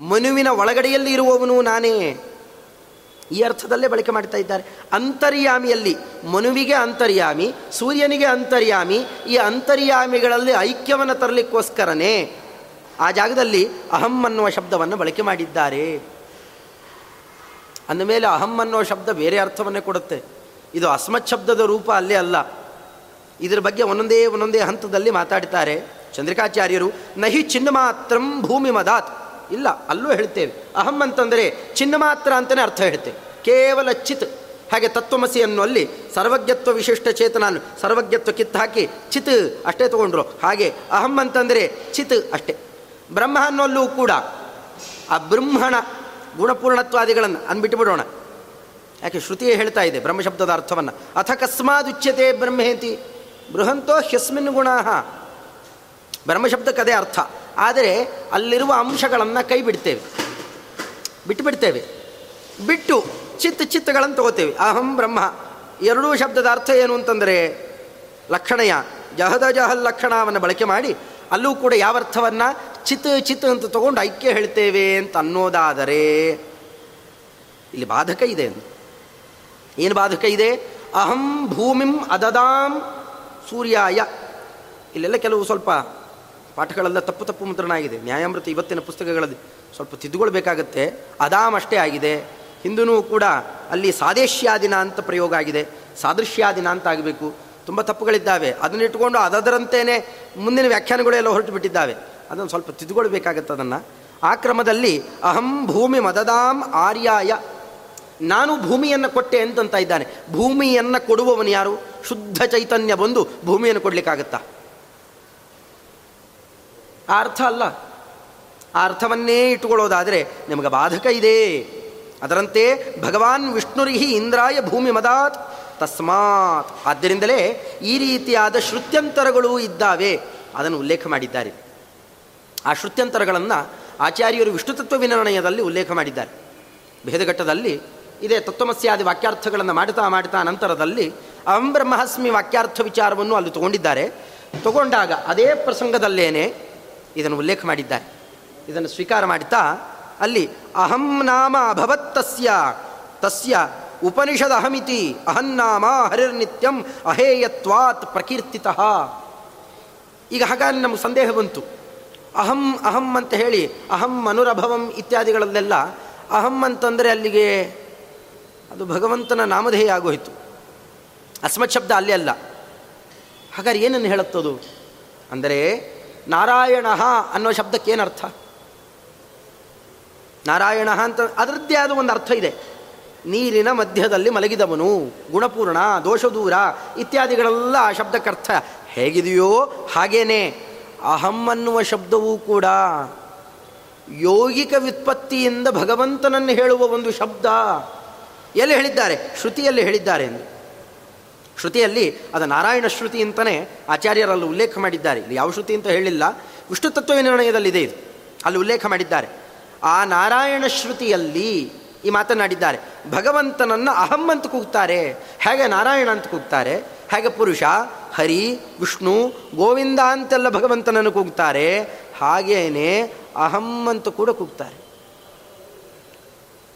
ಮನುವಿನ ಒಳಗಡೆಯಲ್ಲಿ ಇರುವವನು ನಾನೇ. ಈ ಅರ್ಥದಲ್ಲೇ ಬಳಕೆ ಮಾಡ್ತಾ ಇದ್ದಾರೆ. ಅಂತರ್ಯಾಮಿಯಲ್ಲಿ ಮನುವಿಗೆ ಅಂತರ್ಯಾಮಿ, ಸೂರ್ಯನಿಗೆ ಅಂತರ್ಯಾಮಿ, ಈ ಅಂತರ್ಯಾಮಿಗಳಲ್ಲಿ ಐಕ್ಯವನ್ನು ತರಲಿಕ್ಕೋಸ್ಕರನೇ ಆ ಜಾಗದಲ್ಲಿ ಅಹಂ ಅನ್ನುವ ಶಬ್ದವನ್ನು ಬಳಕೆ ಮಾಡಿದ್ದಾರೆ. ಅಂದಮೇಲೆ ಅಹಂ ಅನ್ನೋ ಶಬ್ದ ಬೇರೆ ಅರ್ಥವನ್ನೇ ಕೊಡುತ್ತೆ. ಇದು ಅಸ್ಮತ್ ಶಬ್ದದ ರೂಪ ಅಲ್ಲೇ ಅಲ್ಲ. ಇದರ ಬಗ್ಗೆ ಒಂದೊಂದೇ ಒಂದೊಂದೇ ಹಂತದಲ್ಲಿ ಮಾತಾಡ್ತಾರೆ. ಚಂದ್ರಿಕಾಚಾರ್ಯರು, ನಹಿ ಚಿನ್ನ ಮಾತ್ರಂ ಭೂಮಿ ಮದಾತ್. ಇಲ್ಲ, ಅಲ್ಲೂ ಹೇಳ್ತೇವೆ. ಅಹಂ ಅಂತಂದರೆ ಚಿನ್ನ ಮಾತ್ರ ಅಂತಲೇ ಅರ್ಥ ಹೇಳ್ತೇವೆ. ಕೇವಲ ಚಿತ್. ಹಾಗೆ ತತ್ವಮಸಿ ಅನ್ನುವಲ್ಲಿ ಸರ್ವಜ್ಞತ್ವ ವಿಶಿಷ್ಟ ಚೇತನ ಸರ್ವಜ್ಞತ್ವ ಕಿತ್ತು ಹಾಕಿ ಚಿತ್ ಅಷ್ಟೇ ತಗೊಂಡ್ರು. ಹಾಗೆ ಅಹಂ ಅಂತಂದರೆ ಚಿತ್ ಅಷ್ಟೇ. ಬ್ರಹ್ಮ ಅನ್ನೋಲ್ಲೂ ಕೂಡ ಆ ಬ್ರಹ್ಮಣ ಗುಣಪೂರ್ಣತ್ವಾದಿಗಳನ್ನು ಅಂದ್ಬಿಟ್ಟು ಬಿಡೋಣ ಯಾಕೆ ಶ್ರುತಿಯೇ ಹೇಳ್ತಾ ಇದೆ ಬ್ರಹ್ಮಶಬ್ದದ ಅರ್ಥವನ್ನು. ಅಥ ಕಸ್ಮಾದುಚ್ಯತೆ ಬ್ರಹ್ಮೇತಿ. ಬೃಹಂತೋ ಹ್ಯಸ್ಮಿನ್ ಗುಣ ಬ್ರಹ್ಮಶಬ್ದಕ್ಕೆ ಕದೆ ಅರ್ಥ. ಆದರೆ ಅಲ್ಲಿರುವ ಅಂಶಗಳನ್ನು ಕೈ ಬಿಡ್ತೇವೆ ಬಿಟ್ಟು ಬಿಡ್ತೇವೆ ಬಿಟ್ಟು ಚಿತ್ತ ಚಿತ್ತಗಳನ್ನು ತಗೋತೇವೆ. ಅಹಂ ಬ್ರಹ್ಮ. ಎರಡೂ ಶಬ್ದದ ಅರ್ಥ ಏನು ಅಂತಂದರೆ ಲಕ್ಷಣಯ. ಜಹದ ಜಹಲ್ ಲಕ್ಷಣವನ್ನು ಬಳಕೆ ಮಾಡಿ ಅಲ್ಲೂ ಕೂಡ ಯಾವ ಅರ್ಥವನ್ನು ಚಿತ್ತ ಚಿತ್ತ ಅಂತ ತಗೊಂಡು ಐಕ್ಯ ಹೇಳ್ತೇವೆ ಅಂತ ಅನ್ನೋದಾದರೆ ಇಲ್ಲಿ ಬಾಧಕ ಇದೆ ಏನು ಬಾಧಕ ಇದೆ? ಅಹಂ ಭೂಮಿಂ ಅದದಾಂ ಸೂರ್ಯಾಯ. ಇಲ್ಲೆಲ್ಲ ಕೆಲವು ಸ್ವಲ್ಪ ಪಾಠಗಳೆಲ್ಲ ತಪ್ಪು ತಪ್ಪು ಮುದ್ರಣ ಆಗಿದೆ ನ್ಯಾಯಾಮೃತ ಇವತ್ತಿನ ಪುಸ್ತಕಗಳಲ್ಲಿ ಸ್ವಲ್ಪ ತಿದ್ದುಕೊಳ್ಬೇಕಾಗತ್ತೆ ಅದಾಮ್ ಅಷ್ಟೇ ಆಗಿದೆ. ಹಿಂದೂ ಕೂಡ ಅಲ್ಲಿ ಸಾದೇಶ್ಯಾದಿನ ಅಂತ ಪ್ರಯೋಗ ಆಗಿದೆ. ಸಾದೃಶ್ಯಾದಿನ ಅಂತ ಆಗಬೇಕು. ತುಂಬ ತಪ್ಪುಗಳಿದ್ದಾವೆ. ಅದನ್ನ ಇಟ್ಕೊಂಡು ಅದರಂತೆಯೇ ಮುಂದಿನ ವ್ಯಾಖ್ಯಾನಗಳೆಲ್ಲ ಹೊರಟು ಬಿಟ್ಟಿದ್ದಾವೆ. ಅದನ್ನು ಸ್ವಲ್ಪ ತಿದ್ದುಕೊಳ್ಬೇಕಾಗತ್ತೆ ಅದನ್ನು. ಆ ಕ್ರಮದಲ್ಲಿ ಅಹಂ ಭೂಮಿ ಮದದಾಂ ಆರ್ಯಾಯ. ನಾನು ಭೂಮಿಯನ್ನು ಕೊಟ್ಟೆ ಅಂತಂತ ಇದ್ದಾನೆ. ಭೂಮಿಯನ್ನು ಕೊಡುವವನು ಯಾರು? ಶುದ್ಧ ಚೈತನ್ಯ ಬಂದು ಭೂಮಿಯನ್ನು ಕೊಡಲಿಕ್ಕಾಗತ್ತಾ? ಆ ಅರ್ಥ ಅಲ್ಲ. ಆ ಅರ್ಥವನ್ನೇ ಇಟ್ಟುಕೊಳ್ಳೋದಾದರೆ ನಿಮಗೆ ಬಾಧಕ ಇದೆ. ಅದರಂತೆ ಭಗವಾನ್ ವಿಷ್ಣುರಿಹಿ ಇಂದ್ರಾಯ ಭೂಮಿ ಮದಾತ್ ತಸ್ಮಾತ್. ಆದ್ದರಿಂದಲೇ ಈ ರೀತಿಯಾದ ಶ್ರುತ್ಯಂತರಗಳು ಇದ್ದಾವೆ. ಅದನ್ನು ಉಲ್ಲೇಖ ಮಾಡಿದ್ದಾರೆ. ಆ ಶ್ರುತ್ಯಂತರಗಳನ್ನು ಆಚಾರ್ಯರು ವಿಷ್ಣುತತ್ವ ವಿನಿರ್ಣಯದಲ್ಲಿ ಉಲ್ಲೇಖ ಮಾಡಿದ್ದಾರೆ. ಭೇದಘಟ್ಟದಲ್ಲಿ ಇದೇ ತತ್ವಮಸ್ಯಾದಿ ವಾಕ್ಯಾರ್ಥಗಳನ್ನು ಮಾಡುತ್ತಾ ಮಾಡುತ್ತಾ ನಂತರದಲ್ಲಿ ಅಹಂ ಬ್ರಹ್ಮಾಸ್ಮಿ ವಾಕ್ಯಾರ್ಥ ವಿಚಾರವನ್ನು ಅಲ್ಲಿ ತಗೊಂಡಿದ್ದಾರೆ. ತಗೊಂಡಾಗ ಅದೇ ಪ್ರಸಂಗದಲ್ಲೇನೆ ಇದನ್ನು ಉಲ್ಲೇಖ ಮಾಡಿದ್ದಾರೆ. ಇದನ್ನು ಸ್ವೀಕಾರ ಮಾಡುತ್ತಾ ಅಲ್ಲಿ ಅಹಂ ನಾಮ ಅಭವತ್ ತಸ್ಯ ತಸ್ಯ ಉಪನಿಷದ ಅಹಮಿತಿ ಅಹನ್ನಾಮ ಹರಿರ್ನಿತ್ಯಂ ಅಹೇಯತ್ವಾತ್ ಪ್ರಕೀರ್ತಿತ. ಈಗ ಹಾಗಾಗಿ ನಮಗೆ ಸಂದೇಹ ಬಂತು. ಅಹಂ ಅಹಂ ಅಂತ ಹೇಳಿ, ಅಹಂ ಅನುರಭವಂ ಇತ್ಯಾದಿಗಳಲ್ಲೆಲ್ಲ, ಅಹಂ ಅಂತಂದರೆ ಅಲ್ಲಿಗೆ ಅದು ಭಗವಂತನ ನಾಮಧೇಯ ಆಗೋಯಿತು. ಅಸ್ಮತ್ ಶಬ್ದ ಅಲ್ಲೇ ಅಲ್ಲ. ಹಾಗಾದ್ರೆ ಏನನ್ನು ಹೇಳುತ್ತದು? ಅಂದರೆ ನಾರಾಯಣ ಅನ್ನೋ ಶಬ್ದಕ್ಕೆ ಅರ್ಥ? ನಾರಾಯಣ ಅಂತ ಅದರದ್ದೇ ಆದ ಒಂದು ಅರ್ಥ ಇದೆ. ನೀರಿನ ಮಧ್ಯದಲ್ಲಿ ಮಲಗಿದವನು, ಗುಣಪೂರ್ಣ, ದೋಷದೂರ ಇತ್ಯಾದಿಗಳೆಲ್ಲ ಆ ಶಬ್ದಕ್ಕರ್ಥ ಹೇಗಿದೆಯೋ ಹಾಗೇನೆ. ಅಹಂ ಅನ್ನುವ ಶಬ್ದವೂ ಕೂಡ ಯೋಗಿಕ ವ್ಯುತ್ಪತ್ತಿಯಿಂದ ಭಗವಂತನನ್ನು ಹೇಳುವ ಒಂದು ಶಬ್ದ. ಎಲ್ಲಿ ಹೇಳಿದ್ದಾರೆ? ಶ್ರುತಿಯಲ್ಲಿ ಹೇಳಿದ್ದಾರೆ ಎಂದು. ಶ್ರುತಿಯಲ್ಲಿ ಅದು ನಾರಾಯಣ ಶ್ರುತಿ ಅಂತಲೇ ಆಚಾರ್ಯರಲ್ಲಿ ಉಲ್ಲೇಖ ಮಾಡಿದ್ದಾರೆ. ಇಲ್ಲಿ ಯಾವ ಶ್ರುತಿ ಅಂತ ಹೇಳಿಲ್ಲ. ವಿಷ್ಣು ತತ್ವ ನಿರ್ಣಯದಲ್ಲಿದೆ ಇದು. ಅಲ್ಲಿ ಉಲ್ಲೇಖ ಮಾಡಿದ್ದಾರೆ. ಆ ನಾರಾಯಣ ಶ್ರುತಿಯಲ್ಲಿ ಈ ಮಾತನಾಡಿದ್ದಾರೆ. ಭಗವಂತನನ್ನು ಅಹಂ ಅಂತ ಕೂಗ್ತಾರೆ. ಹೇಗೆ ನಾರಾಯಣ ಅಂತ ಕೂಗ್ತಾರೆ? ಹೇಗೆ ಪುರುಷ, ಹರಿ, ವಿಷ್ಣು, ಗೋವಿಂದ ಅಂತೆಲ್ಲ ಭಗವಂತನನ್ನು ಕೂಗ್ತಾರೆ. ಹಾಗೇನೆ ಅಹಂ ಅಂತ ಕೂಡ ಕೂಗ್ತಾರೆ.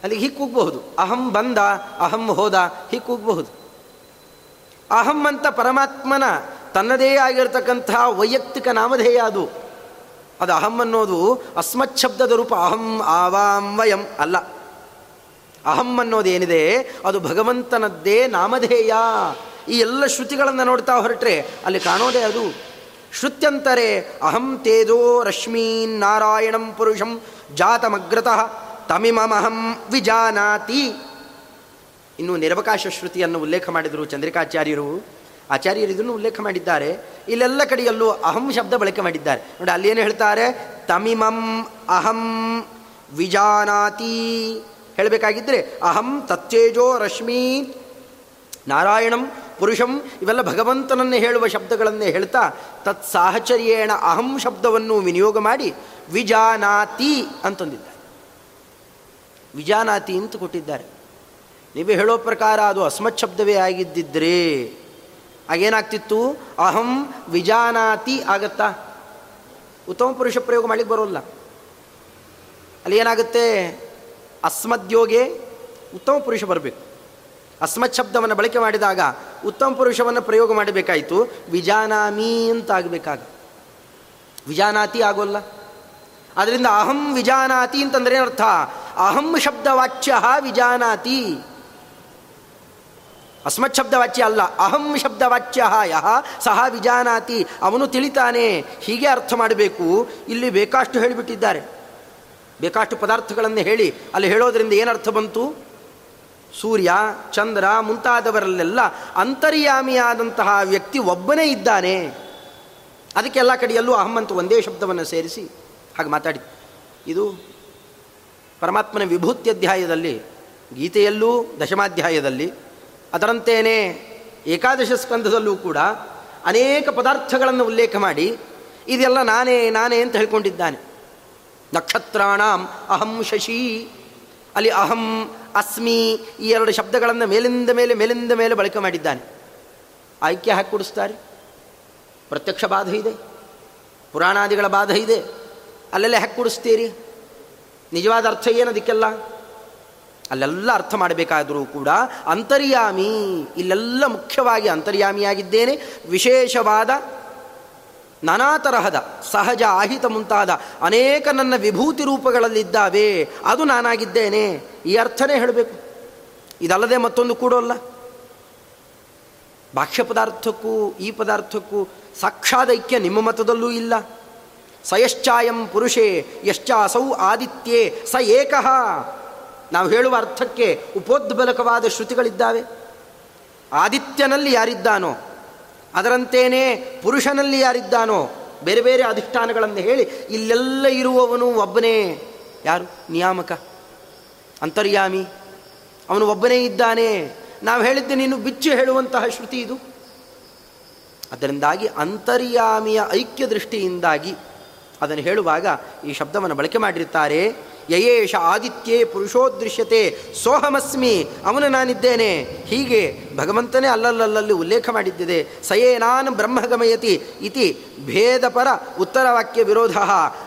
ಅಲ್ಲಿಗೆ ಹೀಗೆ ಕೂಗಬಹುದು. ಅಹಂ ಬಂದ, ಅಹಂ ಹೋದ ಹೀಗೆ ಕೂಗಬಹುದು. ಅಹಂ ಅಂತ ಪರಮಾತ್ಮನ ತನ್ನದೇ ಆಗಿರತಕ್ಕಂಥ ವೈಯಕ್ತಿಕ ನಾಮಧೇಯ ಅದು. ಅದು ಅಹಂ ಅನ್ನೋದು ಅಸ್ಮತ್ ಶಬ್ದದ ರೂಪ ಅಹಂ ಆವಾಂ ವಯಂ ಅಲ್ಲ. ಅಹಂ ಅನ್ನೋದೇನಿದೆ ಅದು ಭಗವಂತನದ್ದೇ ನಾಮಧೇಯ. ಈ ಎಲ್ಲ ಶ್ರುತಿಗಳನ್ನು ನೋಡ್ತಾ ಹೊರಟ್ರೆ ಅಲ್ಲಿ ಕಾಣೋದೇ ಅದು. ಶ್ರುತ್ಯಂತರೆ ಅಹಂ ತೇಜೋ ರಶ್ಮೀನ್ ನಾರಾಯಣಂ ಪುರುಷಂ ಜಾತಮಗ್ರತಃ ತಮಿಮಮಹಂ ವಿಜಾನಾತಿ. ಇನ್ನು ನಿರವಕಾಶ ಶ್ರುತಿಯನ್ನು ಉಲ್ಲೇಖ ಮಾಡಿದರು ಚಂದ್ರಿಕಾಚಾರ್ಯರು. ಆಚಾರ್ಯರು ಇದನ್ನು ಉಲ್ಲೇಖ ಮಾಡಿದ್ದಾರೆ. ಇಲ್ಲೆಲ್ಲ ಕಡೆಯಲ್ಲೂ ಅಹಂ ಶಬ್ದ ಬಳಕೆ ಮಾಡಿದ್ದಾರೆ. ನೋಡಿ, ಅಲ್ಲಿ ಏನು ಹೇಳ್ತಾರೆ? ತಮಿಮಂ ಅಹಂ ವಿಜಾನಾತಿ. ಹೇಳಬೇಕಾಗಿದ್ದರೆ ಅಹಂ ತತ್ತೇಜೋ ರಶ್ಮಿ ನಾರಾಯಣಂ ಪುರುಷಂ ಇವೆಲ್ಲ ಭಗವಂತನನ್ನೇ ಹೇಳುವ ಶಬ್ದಗಳನ್ನೇ ಹೇಳ್ತಾ ತತ್ ಸಾಹಚರ್ಯೇಣ ಅಹಂ ಶಬ್ದವನ್ನು ವಿನಿಯೋಗ ಮಾಡಿ ವಿಜಾನಾತಿ ಅಂತಂದಿದ್ದಾರೆ. ವಿಜಾನಾತಿ ಅಂತ ಕೊಟ್ಟಿದ್ದಾರೆ. ನೀವೇ ಹೇಳೋ ಪ್ರಕಾರ ಅದು ಅಸ್ಮತ್ ಶಬ್ದವೇ ಆಗಿದ್ದಿದ್ರೆ ಆಗೇನಾಗ್ತಿತ್ತು? ಅಹಂ ವಿಜಾನಾತಿ ಆಗತ್ತಾ? ಉತ್ತಮ ಪುರುಷ ಪ್ರಯೋಗ ಮಾಡಲಿಕ್ಕೆ ಬರೋಲ್ಲ. ಅಲ್ಲಿ ಏನಾಗುತ್ತೆ? ಅಸ್ಮದ್ಯೋಗೆ ಉತ್ತಮ ಪುರುಷ ಬರಬೇಕು. ಅಸ್ಮತ್ ಶಬ್ದವನ್ನು ಬಳಕೆ ಮಾಡಿದಾಗ ಉತ್ತಮ ಪುರುಷವನ್ನು ಪ್ರಯೋಗ ಮಾಡಬೇಕಾಯಿತು. ವಿಜಾನಾಮಿ ಅಂತ ಆಗಬೇಕಾಗ. ವಿಜಾನಾತಿ ಆಗೋಲ್ಲ. ಅದರಿಂದ ಅಹಂ ವಿಜಾನಾತಿ ಅಂತಂದ್ರೆ ಅರ್ಥ ಅಹಂ ಶಬ್ದವಾಚ್ಯ ವಿಜಾನಾತಿ. ಅಸ್ಮತ್ ಶಬ್ದವಾಚ್ಯ ಅಲ್ಲ. ಅಹಂ ಶಬ್ದವಾಚ್ಯ ಯಹ ಸಹ ವಿಜಾನಾತಿ. ಅವನು ತಿಳಿತಾನೆ. ಹೀಗೆ ಅರ್ಥ ಮಾಡಬೇಕು. ಇಲ್ಲಿ ಬೇಕಾಷ್ಟು ಹೇಳಿಬಿಟ್ಟಿದ್ದಾರೆ. ಬೇಕಾಷ್ಟು ಪದಾರ್ಥಗಳನ್ನು ಹೇಳಿ. ಅಲ್ಲಿ ಹೇಳೋದ್ರಿಂದ ಏನರ್ಥ ಬಂತು? ಸೂರ್ಯ, ಚಂದ್ರ ಮುಂತಾದವರಲ್ಲೆಲ್ಲ ಅಂತರ್ಯಾಮಿಯಾದಂತಹ ವ್ಯಕ್ತಿ ಒಬ್ಬನೇ ಇದ್ದಾನೆ. ಅದಕ್ಕೆಲ್ಲ ಕಡೆಯಲ್ಲೂ ಅಹಂ ಅಂತ ಒಂದೇ ಶಬ್ದವನ್ನು ಸೇರಿಸಿ ಹಾಗೆ ಮಾತಾಡಿ. ಇದು ಪರಮಾತ್ಮನ ವಿಭೂತಿ ಅಧ್ಯಾಯದಲ್ಲಿ, ಗೀತೆಯಲ್ಲೂ ದಶಮಾಧ್ಯಾಯದಲ್ಲಿ ಅದರಂತೇನೆ ಏಕಾದಶ ಸ್ಕಂಧದಲ್ಲೂ ಕೂಡ ಅನೇಕ ಪದಾರ್ಥಗಳನ್ನು ಉಲ್ಲೇಖ ಮಾಡಿ, ಇದೆಲ್ಲ ನಾನೇ ನಾನೇ ಅಂತ ಹೇಳ್ಕೊಂಡಿದ್ದಾನೆ. ನಕ್ಷತ್ರಾಣಾಂ ಅಹಂ ಶಶಿ, ಅಲ್ಲಿ ಅಹಂ, ಅಸ್ಮಿ, ಈ ಎರಡು ಶಬ್ದಗಳನ್ನು ಮೇಲಿಂದ ಮೇಲೆ ಮೇಲಿಂದ ಮೇಲೆ ಬಳಕೆ ಮಾಡಿದ್ದಾನೆ. ಆಯ್ಕೆ ಹಾಕಿ ಕೊಡಿಸ್ತಾರೆ ಪ್ರತ್ಯಕ್ಷ ಬಾಧ ಇದೆ. ಪುರಾಣಾದಿಗಳ ಬಾಧ ಇದೆ. ಅಲ್ಲೆಲ್ಲ ಹಾಕಿ ಕೊಡಿಸ್ತೀರಿ ನಿಜವಾದ ಅರ್ಥ ಏನದಕ್ಕೆಲ್ಲ ಅಲ್ಲೆಲ್ಲ ಅರ್ಥ ಮಾಡಬೇಕಾದರೂ ಕೂಡ ಅಂತರ್ಯಾಮಿ, ಇಲ್ಲೆಲ್ಲ ಮುಖ್ಯವಾಗಿ ಅಂತರ್ಯಾಮಿಯಾಗಿದ್ದೇನೆ. ವಿಶೇಷವಾದ ನಾನಾ ತರಹದ ಸಹಜ ಆಹಿತ ಮುಂತಾದ ಅನೇಕ ನನ್ನ ವಿಭೂತಿ ರೂಪಗಳಲ್ಲಿದ್ದಾವೆ, ಅದು ನಾನಾಗಿದ್ದೇನೆ. ಈ ಅರ್ಥನೇ ಹೇಳಬೇಕು. ಇದಲ್ಲದೆ ಮತ್ತೊಂದು ಕೂಡೋಲ್ಲ ಭಾಷ್ಯ ಪದಾರ್ಥಕ್ಕೂ ಈ ಪದಾರ್ಥಕ್ಕೂ ಸಾಕ್ಷಾದೈಕ್ಯ ನಿಮ್ಮ ಮತದಲ್ಲೂ ಇಲ್ಲ. ಸಯಶ್ಚಾಯಂ ಪುರುಷೇ, ಯಶ್ಚಾಸೌ ಆದಿತ್ಯೇ, ಸ ಏಕಃ. ನಾವು ಹೇಳುವ ಅರ್ಥಕ್ಕೆ ಉಪೋದ್ಬಲಕವಾದ ಶ್ರುತಿಗಳಿದ್ದಾವೆ. ಆದಿತ್ಯನಲ್ಲಿ ಯಾರಿದ್ದಾನೋ, ಅದರಂತೇನೆ ಪುರುಷನಲ್ಲಿ ಯಾರಿದ್ದಾನೋ, ಬೇರೆ ಬೇರೆ ಅಧಿಷ್ಠಾನಗಳನ್ನು ಹೇಳಿ ಇಲ್ಲೆಲ್ಲ ಇರುವವನು ಒಬ್ಬನೇ. ಯಾರು? ನಿಯಾಮಕ. ಅಂತರ್ಯಾಮಿ. ಅವನು ಒಬ್ಬನೇ ಇದ್ದಾನೆ. ನಾವು ಹೇಳಿದ್ದೆ ನೀನು ಬಿಚ್ಚಿ ಹೇಳುವಂತಹ ಶ್ರುತಿ ಇದು. ಅದರಿಂದಾಗಿ ಅಂತರ್ಯಾಮಿಯ ಐಕ್ಯ ದೃಷ್ಟಿಯಿಂದಾಗಿ ಅದನ್ನು ಹೇಳುವಾಗ ಈ ಶಬ್ದವನ್ನು ಬಳಕೆ ಮಾಡಿರುತ್ತಾರೆ. ಯಯೇಶ ಆದಿತ್ಯೇ ಪುರುಷೋದೃಶ್ಯತೆ ಸೋಹಮಸ್ಮಿ, ಅವನು ನಾನಿದ್ದೇನೆ. ಹೀಗೆ ಭಗವಂತನೇ ಅಲ್ಲಲ್ಲಲ್ಲಿ ಉಲ್ಲೇಖ ಮಾಡಿದ್ದಿದೆ. ಸಯೇನಾನ್ ಬ್ರಹ್ಮಗಮಯತಿ ಇತಿ ಭೇದಪರ ಉತ್ತರವಾಕ್ಯ ವಿರೋಧ.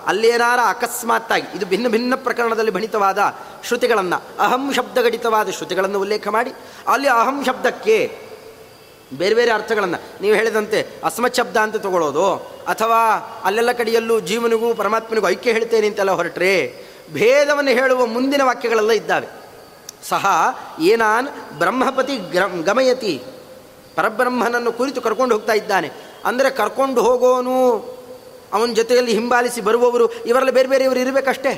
ಅಲ್ಲೇನಾರ ಅಕಸ್ಮಾತ್ತಾಗಿ, ಇದು ಭಿನ್ನ ಭಿನ್ನ ಪ್ರಕರಣದಲ್ಲಿ ಭಣಿತವಾದ ಶ್ರುತಿಗಳನ್ನು, ಅಹಂ ಶಬ್ದಗಡಿತವಾದ ಶ್ರುತಿಗಳನ್ನು ಉಲ್ಲೇಖ ಮಾಡಿ. ಅಲ್ಲಿ ಅಹಂ ಶಬ್ದಕ್ಕೆ ಬೇರೆ ಬೇರೆ ಅರ್ಥಗಳನ್ನು, ನೀವು ಹೇಳಿದಂತೆ ಅಸ್ಮತ್ ಶಬ್ದ ಅಂತ ತಗೊಳ್ಳೋದು ಅಥವಾ ಅಲ್ಲೆಲ್ಲ ಕಡೆಯಲ್ಲೂ ಜೀವನಿಗೂ ಪರಮಾತ್ಮನಿಗೂ ಐಕ್ಯ ಹೇಳ್ತೇನೆ ಅಂತೆಲ್ಲ ಹೊರಟ್ರೆ ಭೇದವನ್ನು ಹೇಳುವ ಮುಂದಿನ ವಾಕ್ಯಗಳೆಲ್ಲ ಇದ್ದಾವೆ. ಸಹ ಏನಾನ್ ಬ್ರಹ್ಮಪತಿ ಗಮಯತಿ, ಪರಬ್ರಹ್ಮನನ್ನು ಕುರಿತು ಕರ್ಕೊಂಡು ಹೋಗ್ತಾ ಇದ್ದಾನೆ. ಅಂದರೆ ಕರ್ಕೊಂಡು ಹೋಗೋನು, ಅವನ ಜೊತೆಯಲ್ಲಿ ಹಿಂಬಾಲಿಸಿ ಬರುವವರು, ಇವರೆಲ್ಲ ಬೇರೆ ಬೇರೆಯವರು ಇರಬೇಕಷ್ಟೇ.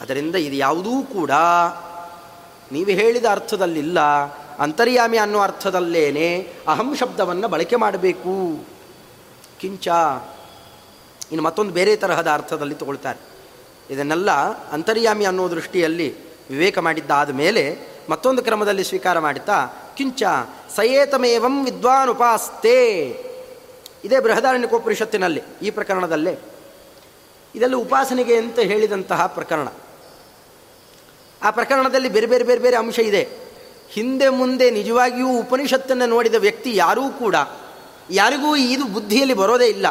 ಅದರಿಂದ ಇದು ಯಾವುದೂ ಕೂಡ ನೀವು ಹೇಳಿದ ಅರ್ಥದಲ್ಲಿಲ್ಲ, ಅಂತರ್ಯಾಮಿ ಅನ್ನೋ ಅರ್ಥದಲ್ಲೇನೆ ಅಹಂ ಶಬ್ದವನ್ನು ಬಳಕೆ ಮಾಡಬೇಕು. ಕಿಂಚ, ಇನ್ನು ಮತ್ತೊಂದು ಬೇರೆ ತರಹದ ಅರ್ಥದಲ್ಲಿ ತಗೊಳ್ತಾರೆ. ಇದನ್ನೆಲ್ಲ ಅಂತರ್ಯಾಮಿ ಅನ್ನೋ ದೃಷ್ಟಿಯಲ್ಲಿ ವಿವೇಕ ಮಾಡಿದ್ದಾದ ಮೇಲೆ ಮತ್ತೊಂದು ಕ್ರಮದಲ್ಲಿ ಸ್ವೀಕಾರ ಮಾಡುತ್ತಾ ಕಿಂಚ ಸಯೇತಮೇವಂ ವಿದ್ವಾನ್ ಉಪಾಸ್ತೆ ಇದೇ ಬೃಹದಾರಣ್ಯಕೋಪನಿಷತ್ತಿನಲ್ಲಿ ಈ ಪ್ರಕರಣದಲ್ಲೇ. ಇದೆಲ್ಲ ಉಪಾಸನೆಗೆ ಅಂತ ಹೇಳಿದಂತಹ ಪ್ರಕರಣ. ಆ ಪ್ರಕರಣದಲ್ಲಿ ಬೇರೆ ಬೇರೆ ಬೇರೆ ಬೇರೆ ಅಂಶ ಇದೆ. ಹಿಂದೆ ಮುಂದೆ ನಿಜವಾಗಿಯೂ ಉಪನಿಷತ್ತನ್ನು ನೋಡಿದ ವ್ಯಕ್ತಿ ಯಾರೂ ಕೂಡ, ಯಾರಿಗೂ ಇದು ಬುದ್ಧಿಯಲ್ಲಿ ಬರೋದೇ ಇಲ್ಲ.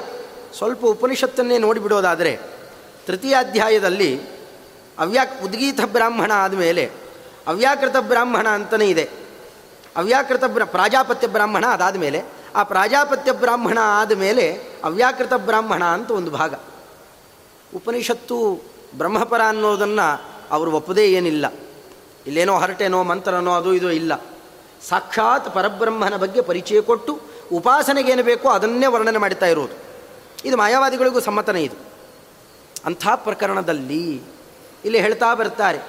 ಸ್ವಲ್ಪ ಉಪನಿಷತ್ತನ್ನೇ ನೋಡಿಬಿಡೋದಾದರೆ ತೃತೀಯಾಧ್ಯಾಯದಲ್ಲಿ ಅವ್ಯಾ ಉದ್ಗೀತ ಬ್ರಾಹ್ಮಣ ಆದಮೇಲೆ ಅವ್ಯಾಕೃತ ಬ್ರಾಹ್ಮಣ ಅಂತಲೇ ಇದೆ. ಅವ್ಯಾಕೃತ ಬ್ರ, ಪ್ರಾಜಾಪತ್ಯ ಬ್ರಾಹ್ಮಣ ಅದಾದ ಮೇಲೆ ಆ ಪ್ರಾಜಾಪತ್ಯ ಬ್ರಾಹ್ಮಣ ಆದಮೇಲೆ ಅವ್ಯಾಕೃತ ಬ್ರಾಹ್ಮಣ ಅಂತ ಒಂದು ಭಾಗ. ಉಪನಿಷತ್ತು ಬ್ರಹ್ಮಪರ ಅನ್ನೋದನ್ನು ಅವರು ಒಪ್ಪದೇ ಏನಿಲ್ಲ. ಇಲ್ಲೇನೋ ಹರಟೆನೋ ಮಂತ್ರನೋ ಅದು ಇದು ಇಲ್ಲ. ಸಾಕ್ಷಾತ್ ಪರಬ್ರಹ್ಮನ ಬಗ್ಗೆ ಪರಿಚಯ ಕೊಟ್ಟು ಉಪಾಸನೆಗೇನು ಬೇಕೋ ಅದನ್ನೇ ವರ್ಣನೆ ಮಾಡ್ತಾ ಇರೋದು. ಇದು ಮಾಯಾವಾದಿಗಳಿಗೂ ಸಮ್ಮತನೇ ಇದು. ಅಂಥ ಪ್ರಕರಣದಲ್ಲಿ ಇಲ್ಲಿ ಹೇಳ್ತಾ ಬರ್ತಾರೆ,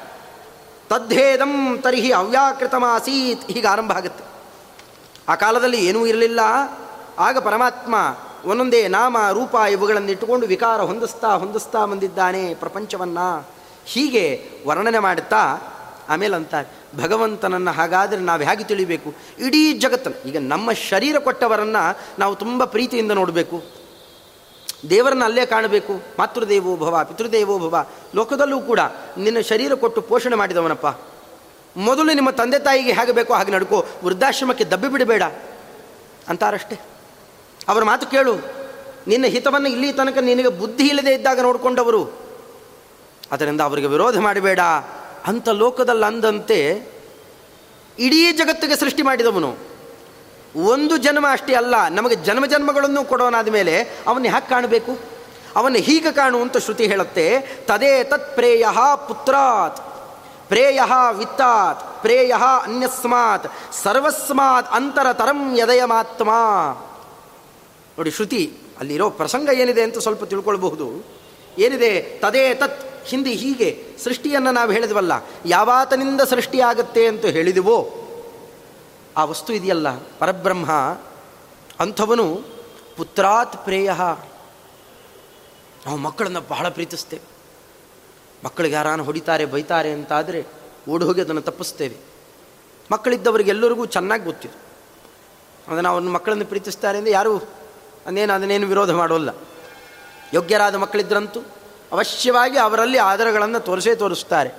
ತದ್ಧೇದಂ ತರ್ಹಿ ಅವ್ಯಾಕೃತಮಾಸೀತ್, ಹೀಗೆ ಆರಂಭ ಆಗುತ್ತೆ. ಆ ಕಾಲದಲ್ಲಿ ಏನೂ ಇರಲಿಲ್ಲ, ಆಗ ಪರಮಾತ್ಮ ಒಂದೊಂದೇ ನಾಮ, ರೂಪ ಇವುಗಳನ್ನು ಇಟ್ಟುಕೊಂಡು ವಿಕಾರ ಹೊಂದಿಸ್ತಾ ಹೊಂದಿಸ್ತಾ ಬಂದಿದ್ದಾನೆ ಪ್ರಪಂಚವನ್ನು. ಹೀಗೆ ವರ್ಣನೆ ಮಾಡುತ್ತಾ ಆಮೇಲೆ ಅಂತಾರೆ, ಭಗವಂತನನ್ನು ಹಾಗಾದರೆ ನಾವು ಹೇಗೆ ತಿಳಿಬೇಕು? ಇಡೀ ಜಗತ್ತನ್ನು, ಈಗ ನಮ್ಮ ಶರೀರ ಕೊಟ್ಟವರನ್ನು ನಾವು ತುಂಬ ಪ್ರೀತಿಯಿಂದ ನೋಡಬೇಕು. ದೇವರನ್ನ ಅಲ್ಲೇ ಕಾಣಬೇಕು. ಮಾತೃದೇವೋ ಭವ, ಪಿತೃದೇವೋ ಭವ. ಲೋಕದಲ್ಲೂ ಕೂಡ ನಿನ್ನ ಶರೀರ ಕೊಟ್ಟು ಪೋಷಣೆ ಮಾಡಿದವನಪ್ಪ. ಮೊದಲು ನಿಮ್ಮ ತಂದೆ ತಾಯಿಗೆ ಹೇಗೆ ಬೇಕೋ ಹಾಗೆ ನಡ್ಕೋ. ವೃದ್ಧಾಶ್ರಮಕ್ಕೆ ದಬ್ಬಿ ಬಿಡಬೇಡ. ಅಂತಾರಷ್ಟೇ. ಅವರ ಮಾತು ಕೇಳು. ನಿನ್ನ ಹಿತವನ್ನು ಇಲ್ಲಿ ತನಕ ನಿನಗೆ ಬುದ್ಧಿ ಇಲ್ಲದೆ ಇದ್ದಾಗ ನೋಡಿಕೊಂಡವರು. ಅದರಿಂದ ಅವರಿಗೆ ವಿರೋಧ ಮಾಡಬೇಡ. ಅಂಥ ಲೋಕದಲ್ಲಿ ಅಂದಂತೆ ಇಡೀ ಜಗತ್ತಿಗೆ ಸೃಷ್ಟಿ ಮಾಡಿದವನು. ಒಂದು ಜನ್ಮ ಅಷ್ಟೇ ಅಲ್ಲ, ನಮಗೆ ಜನ್ಮ ಜನ್ಮಗಳನ್ನು ಕೊಡೋನಾದ ಮೇಲೆ ಅವನ್ನ ಹ್ಯಾಕ್ ಕಾಣಬೇಕು? ಅವನ್ನ ಹೀಗೆ ಕಾಣುವಂತ ಶ್ರುತಿ ಹೇಳುತ್ತೆ, ತದೇ ತತ್ ಪ್ರೇಯ ಪುತ್ರಾತ್, ಪ್ರೇಯ ವಿತ್ತಾತ್, ಪ್ರೇಯ ಅನ್ಯಸ್ಮಾತ್, ಸರ್ವಸ್ಮಾತ್ ಅಂತರತರಂ ಯದಯಮಾತ್ಮ. ನೋಡಿ ಶ್ರುತಿ, ಅಲ್ಲಿರೋ ಪ್ರಸಂಗ ಏನಿದೆ ಅಂತ ಸ್ವಲ್ಪ ತಿಳ್ಕೊಳ್ಬಹುದು. ಏನಿದೆ? ತದೇ ತತ್, ಹಿಂದೆ ಹೀಗೆ, ಸೃಷ್ಟಿಯನ್ನು ನಾವು ಹೇಳಿದ್ವಲ್ಲ, ಯಾವಾತನಿಂದ ಸೃಷ್ಟಿಯಾಗತ್ತೆ ಅಂತ ಹೇಳಿದೆವೋ ಆ ವಸ್ತು ಇದೆಯಲ್ಲ? ಪರಬ್ರಹ್ಮ. ಅಂಥವನು ಪುತ್ರಾತ್ ಪ್ರೇಯ. ನಾವು ಮಕ್ಕಳನ್ನು ಬಹಳ ಪ್ರೀತಿಸ್ತೇವೆ. ಮಕ್ಕಳಿಗೆ ಯಾರಾನು ಹೊಡಿತಾರೆ, ಬೈತಾರೆ ಅಂತಾದರೆ ಓಡಿ ಹೋಗಿ ಅದನ್ನು ತಪ್ಪಿಸ್ತೇವೆ. ಮಕ್ಕಳಿದ್ದವರಿಗೆಲ್ಲರಿಗೂ ಚೆನ್ನಾಗಿ ಗೊತ್ತಿದೆ. ಅದನ್ನು ಅವ್ರನ್ನ ಮಕ್ಕಳನ್ನು ಪ್ರೀತಿಸ್ತಾರೆ ಅಂದರೆ ಯಾರೂ? ಅದನ್ನೇನು ಅದನ್ನೇನು ವಿರೋಧ ಮಾಡೋಲ್ಲ. ಯೋಗ್ಯರಾದ ಮಕ್ಕಳಿದ್ರಂತೂ ಅವಶ್ಯವಾಗಿ ಅವರಲ್ಲಿ ಆಧಾರಗಳನ್ನು ತೋರಿಸೇ ತೋರಿಸ್ತಾರೆ.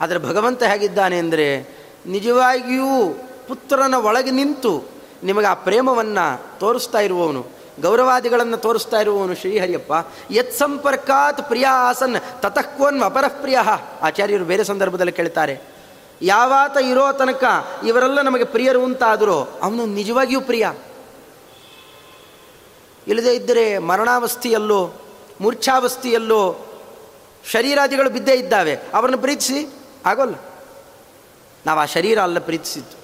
ಆದರೆ ಭಗವಂತ ಹೇಗಿದ್ದಾನೆ ಅಂದರೆ ನಿಜವಾಗಿಯೂ ಪುತ್ರನ ಒಳಗೆ ನಿಂತು ನಿಮಗೆ ಆ ಪ್ರೇಮವನ್ನು ತೋರಿಸ್ತಾ ಇರುವವನು, ಗೌರವಾದಿಗಳನ್ನು ತೋರಿಸ್ತಾ ಇರುವವನು ಶ್ರೀಹರಿಯಪ್ಪ, ಯತ್ ಸಂಪರ್ಕಾತ್ ಪ್ರಿಯ ಆಸನ್ ತತಃಕ್ವನ್ ಅಪರಃ ಪ್ರಿಯ ಆಚಾರ್ಯರು ಬೇರೆ ಸಂದರ್ಭದಲ್ಲಿ ಕೇಳ್ತಾರೆ, ಯಾವಾತ ಇರೋ ತನಕ ಇವರೆಲ್ಲ ನಮಗೆ ಪ್ರಿಯರು ಅಂತಾದರೂ ಅವನು ನಿಜವಾಗಿಯೂ ಪ್ರಿಯ? ಇಲ್ಲದೇ ಇದ್ದರೆ ಮರಣಾವಸ್ಥೆಯಲ್ಲೋ, ಮೂರ್ಛಾವಸ್ಥೆಯಲ್ಲೋ ಶರೀರಾದಿಗಳು ಬಿದ್ದೇ ಇದ್ದಾವೆ. ಅವರನ್ನು ಪ್ರೀತಿಸಿ? ಆಗೋಲ್ಲ. ನಾವು ಆ ಶರೀರ ಅಲ್ಲ ಪ್ರೀತಿಸಿದ್ದು.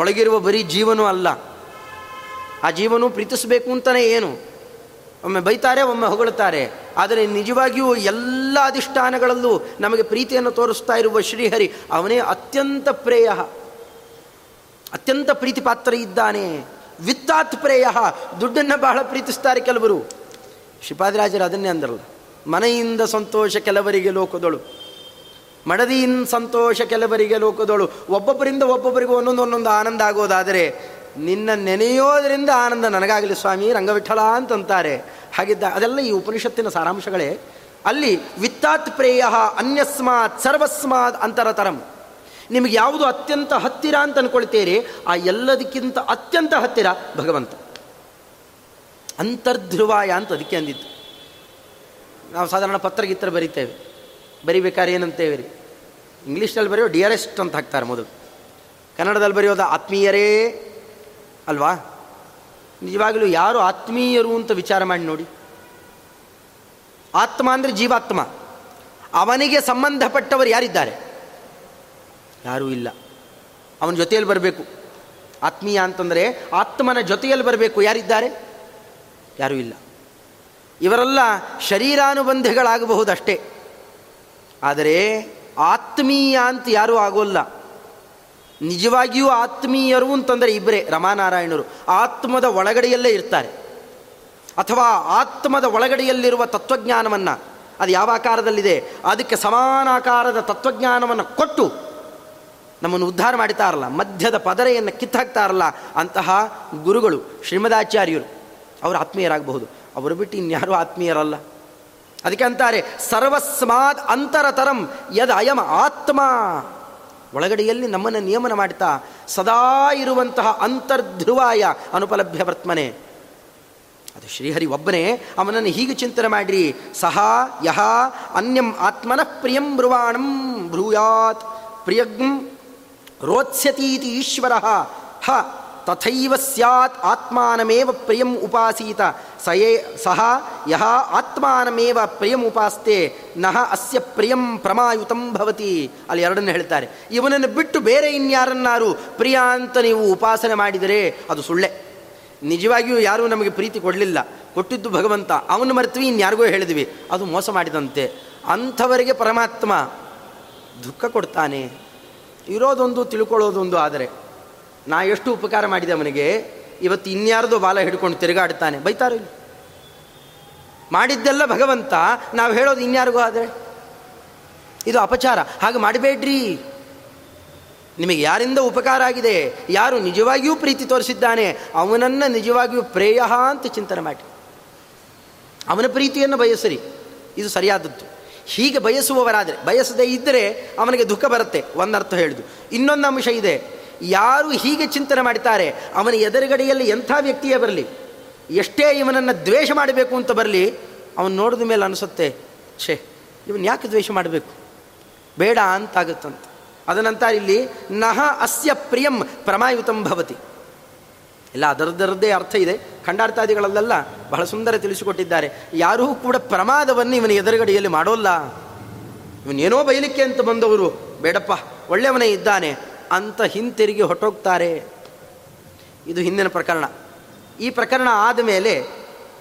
ಒಳಗಿರುವ ಬರೀ ಜೀವನೂ ಅಲ್ಲ. ಆ ಜೀವನು ಪ್ರೀತಿಸಬೇಕು ಅಂತಲೇ ಏನು? ಒಮ್ಮೆ ಬೈತಾರೆ, ಒಮ್ಮೆ ಹೊಗಳುತ್ತಾರೆ ಆದರೆ ನಿಜವಾಗಿಯೂ ಎಲ್ಲ ಅಧಿಷ್ಠಾನಗಳಲ್ಲೂ ನಮಗೆ ಪ್ರೀತಿಯನ್ನು ತೋರಿಸ್ತಾ ಇರುವ ಶ್ರೀಹರಿ ಅವನೇ ಅತ್ಯಂತ ಪ್ರೇಯ. ಅತ್ಯಂತ ಪ್ರೀತಿ ಪಾತ್ರ ಇದ್ದಾನೆ. ವಿತ್ತಾತ್ ಪ್ರೇಯ. ದುಡ್ಡನ್ನು ಬಹಳ ಪ್ರೀತಿಸ್ತಾರೆ ಕೆಲವರು. ಶ್ರೀಪಾದರಾಜರು ಅದನ್ನೇ ಅಂದರಲ್ಲ, ಮನೆಯಿಂದ ಸಂತೋಷ ಕೆಲವರಿಗೆ ಲೋಕದಳು. ಮಡದಿಯಿಂದ ಸಂತೋಷ ಕೆಲವರಿಗೆ ಲೋಕದೋಳು. ಒಬ್ಬೊಬ್ಬರಿಂದ ಒಬ್ಬೊಬ್ಬರಿಗೂ ಒಂದೊಂದು ಒಂದೊಂದು ಆನಂದ ಆಗೋದಾದರೆ ನಿನ್ನ ನೆನೆಯೋದರಿಂದ ಆನಂದ ನನಗಾಗಲಿ ಸ್ವಾಮಿ, ರಂಗವಿಠಲ ಅಂತಂತಾರೆ. ಹಾಗಿದ್ದ ಅದೆಲ್ಲ ಈ ಉಪನಿಷತ್ತಿನ ಸಾರಾಂಶಗಳೇ. ಅಲ್ಲಿ ವಿತ್ತಾತ್ ಪ್ರೇಯ ಅನ್ಯಸ್ಮಾತ್ ಸರ್ವಸ್ಮಾತ್ ಅಂತರತರಂ. ನಿಮಗೆ ಯಾವುದು ಅತ್ಯಂತ ಹತ್ತಿರ ಅಂತ ಅನ್ಕೊಳ್ತೀರಿ, ಆ ಎಲ್ಲದಕ್ಕಿಂತ ಅತ್ಯಂತ ಹತ್ತಿರ ಭಗವಂತ. ಅಂತರ್ಧ್ರುವಾಯ ಅಂತ ಅದಕ್ಕೆ ಅಂದಿತ್ತು ನಾವು ಸಾಧಾರಣ ಪತ್ರಗಿತ್ರ ಬರಿತೇವೆ. ಬರಿಬೇಕಾದ್ರೆ ಏನಂತೇವೆ ಇಂಗ್ಲೀಷ್ನಲ್ಲಿ ಬರೆಯೋ ಡಿಯರೆಸ್ಟ್ ಅಂತ ಹಾಕ್ತಾರೆ ಮೊದಲು. ಕನ್ನಡದಲ್ಲಿ ಬರೆಯೋದು ಆತ್ಮೀಯರೇ ಅಲ್ವಾ? ನಿಜವಾಗಲೂ ಯಾರು ಆತ್ಮೀಯರು ಅಂತ ವಿಚಾರ ಮಾಡಿ ನೋಡಿ. ಆತ್ಮ ಅಂದರೆ ಜೀವಾತ್ಮ. ಅವನಿಗೆ ಸಂಬಂಧಪಟ್ಟವರು ಯಾರಿದ್ದಾರೆ? ಯಾರೂ ಇಲ್ಲ. ಅವನ ಜೊತೆಯಲ್ಲಿ ಬರಬೇಕು. ಆತ್ಮೀಯ ಅಂತಂದರೆ ಆತ್ಮನ ಜೊತೆಯಲ್ಲಿ ಬರಬೇಕು. ಯಾರಿದ್ದಾರೆ? ಯಾರೂ ಇಲ್ಲ. ಇವರೆಲ್ಲ ಶರೀರಾನುಬಂಧಿಗಳಾಗಬಹುದಷ್ಟೇ. ಆದರೆ ಆತ್ಮೀಯ ಅಂತ ಯಾರೂ ಆಗೋಲ್ಲ. ನಿಜವಾಗಿಯೂ ಆತ್ಮೀಯರು ಅಂತಂದರೆ ಇಬ್ಬರೇ ರಮಾನಾರಾಯಣರು. ಆತ್ಮದ ಒಳಗಡೆಯಲ್ಲೇ ಇರ್ತಾರೆ. ಅಥವಾ ಆತ್ಮದ ಒಳಗಡೆಯಲ್ಲಿರುವ ತತ್ವಜ್ಞಾನವನ್ನು, ಅದು ಯಾವ ಆಕಾರದಲ್ಲಿದೆ? ಅದಕ್ಕೆ ಸಮಾನಾಕಾರದ ತತ್ವಜ್ಞಾನವನ್ನು ಕೊಟ್ಟು ನಮ್ಮನ್ನು ಉದ್ಧಾರ ಮಾಡ್ತಾರಲ್ಲ, ಮಧ್ಯದ ಪದರೆಯನ್ನು ಕಿತ್ತಾಕ್ತಾರಲ್ಲ ಅಂತಹ ಗುರುಗಳು, ಶ್ರೀಮದಾಚಾರ್ಯರು, ಅವರು ಆತ್ಮೀಯರಾಗಬಹುದು. ಅವರು ಬಿಟ್ಟು ಇನ್ಯಾರೂ ಆತ್ಮೀಯರಲ್ಲ. ಅದಕ್ಕೆ ಅಂತಾರೆ ಸರ್ವಸ್ಮಾತ್ ಅಂತರತರಂ ಯದ ಅಯಮ ಆತ್ಮ. ಒಳಗಡೆಯಲ್ಲಿ ನಮ್ಮನ್ನು ನಿಯಮನ ಮಾಡ್ತಾ, ಸದಾ ಇರುವಂತಹ ಅಂತರ್ಧ್ರುವಾಯ ಅನುಪಲಭ್ಯ ವರ್ತಮನೆ. ಅದು ಶ್ರೀಹರಿ ಒಬ್ಬನೇ, ಅವನನ್ನು ಹೀಗೆ ಚಿಂತನೆ ಮಾಡ್ರಿ. ಸಹ ಯಹ ಅನ್ಯಂ ಆತ್ಮನ ಪ್ರಿಯಂ ಬ್ರುವಾಣಂ ಬ್ರೂಯಾತ್. ಪ್ರಿಯಂ ರೋತ್ಸ್ಯತೀತಿ ಈಶ್ವರ. ಹ ತಥೈವ ಸ್ಯಾತ್ ಆತ್ಮಾನಮೇವ ಪ್ರಿಯಂ ಉಪಾಸೀತ ಸಯೇ ಸಹ ಯಹ ಆತ್ಮಾನಮೇವ ಪ್ರಿಯಂ ಉಪಾಸ್ತೆ ನಹ ಅಸ್ಯ ಪ್ರಿಯಂ ಪ್ರಮಾಯುತಂ ಭವತಿ ಅಲ್ಲಿ ಎರಡನ್ನು ಹೇಳ್ತಾರೆ। ಇವನನ್ನು ಬಿಟ್ಟು ಬೇರೆ ಇನ್ಯಾರನ್ನಾರು ಪ್ರಿಯ ಅಂತ ನೀವು ಉಪಾಸನೆ ಮಾಡಿದರೆ ಅದು ಸುಳ್ಳೆ। ನಿಜವಾಗಿಯೂ ಯಾರೂ ನಮಗೆ ಪ್ರೀತಿ ಕೊಡಲಿಲ್ಲ। ಕೊಟ್ಟಿದ್ದು ಭಗವಂತ। ಅವನು ಮರೆತ್ವಿ, ಇನ್ಯಾರಿಗೋ ಹೇಳಿದ್ವಿ। ಅದು ಮೋಸ ಮಾಡಿದಂತೆ। ಅಂಥವರಿಗೆ ಪರಮಾತ್ಮ ದುಃಖ ಕೊಡ್ತಾನೆ। ಇರೋದೊಂದು, ತಿಳ್ಕೊಳ್ಳೋದೊಂದು ಆದರೆ ನಾ ಎಷ್ಟು ಉಪಕಾರ ಮಾಡಿದೆ ಅವನಿಗೆ? ಇವತ್ತು ಇನ್ಯಾರ್ದು ಬಾಲ ಹಿಡ್ಕೊಂಡು ತಿರುಗಾಡ್ತಾನೆ ಬೈತಾರ ಮಾಡಿದ್ದೆಲ್ಲ ಭಗವಂತ, ನಾವು ಹೇಳೋದು ಇನ್ಯಾರಿಗೂ ಆದರೆ. ಇದು ಅಪಚಾರ. ಹಾಗೆ ಮಾಡಬೇಡ್ರಿ. ನಿಮಗೆ ಯಾರಿಂದ ಉಪಕಾರ ಆಗಿದೆ? ಯಾರು ನಿಜವಾಗಿಯೂ ಪ್ರೀತಿ ತೋರಿಸಿದ್ದಾನೆ? ಅವನನ್ನು ನಿಜವಾಗಿಯೂ ಪ್ರೇಯ ಅಂತ ಚಿಂತನೆ ಮಾಡಿ. ಅವನ ಪ್ರೀತಿಯನ್ನು ಬಯಸರಿ. ಇದು ಸರಿಯಾದದ್ದು. ಹೀಗೆ ಬಯಸುವವರಾದರೆ, ಬಯಸದೇ ಇದ್ದರೆ ಅವನಿಗೆ ದುಃಖ ಬರುತ್ತೆ. ಒಂದರ್ಥ ಹೇಳಿದು. ಇನ್ನೊಂದು ಅಂಶ ಇದೆ. ಯಾರು ಹೀಗೆ ಚಿಂತನೆ ಮಾಡ್ತಾರೆ ಅವನ ಎದುರುಗಡೆಯಲ್ಲಿ ಎಂಥ ವ್ಯಕ್ತಿಯೇ ಬರಲಿ? ಎಷ್ಟೇ ಇವನನ್ನು ದ್ವೇಷ ಮಾಡಬೇಕು ಅಂತ ಬರಲಿ, ಅವನು ನೋಡಿದ ಮೇಲೆ ಅನಿಸುತ್ತೆ, ಛೇ, ಇವನು ಯಾಕೆ ದ್ವೇಷ ಮಾಡಬೇಕು? ಬೇಡ ಅಂತಾಗುತ್ತಂತ. ಅದನಂತರ ಇಲ್ಲಿ, ನಹ ಅಸ್ಯ ಪ್ರಿಯಂ ಪ್ರಮಾಯುತಂ ಭವತಿ. ಇಲ್ಲ ಅದರದ್ದರದ್ದೇ ಅರ್ಥ ಇದೆ. ಖಂಡಾರ್ಥಾದಿಗಳಲ್ಲೆಲ್ಲ ಬಹಳ ಸುಂದರ ತಿಳಿಸಿಕೊಟ್ಟಿದ್ದಾರೆ. ಯಾರೂ ಕೂಡ ಪ್ರಮಾದವನ್ನು ಇವನ ಎದುರುಗಡೆಯಲ್ಲಿ ಮಾಡೋಲ್ಲ. ಇವನೇನೋ ಬಯಲಿಕ್ಕೆ ಅಂತ ಬಂದವರು. ಬೇಡಪ್ಪ, ಒಳ್ಳೆಯವನೇ ಇದ್ದಾನೆ. ಅಂತ ಹಿಂತಿರುಗಿ ಹೊಟ್ಟೋಗ್ತಾರೆ ಇದು ಹಿಂದಿನ ಪ್ರಕರಣ. ಈ ಪ್ರಕರಣ ಆದ ಮೇಲೆ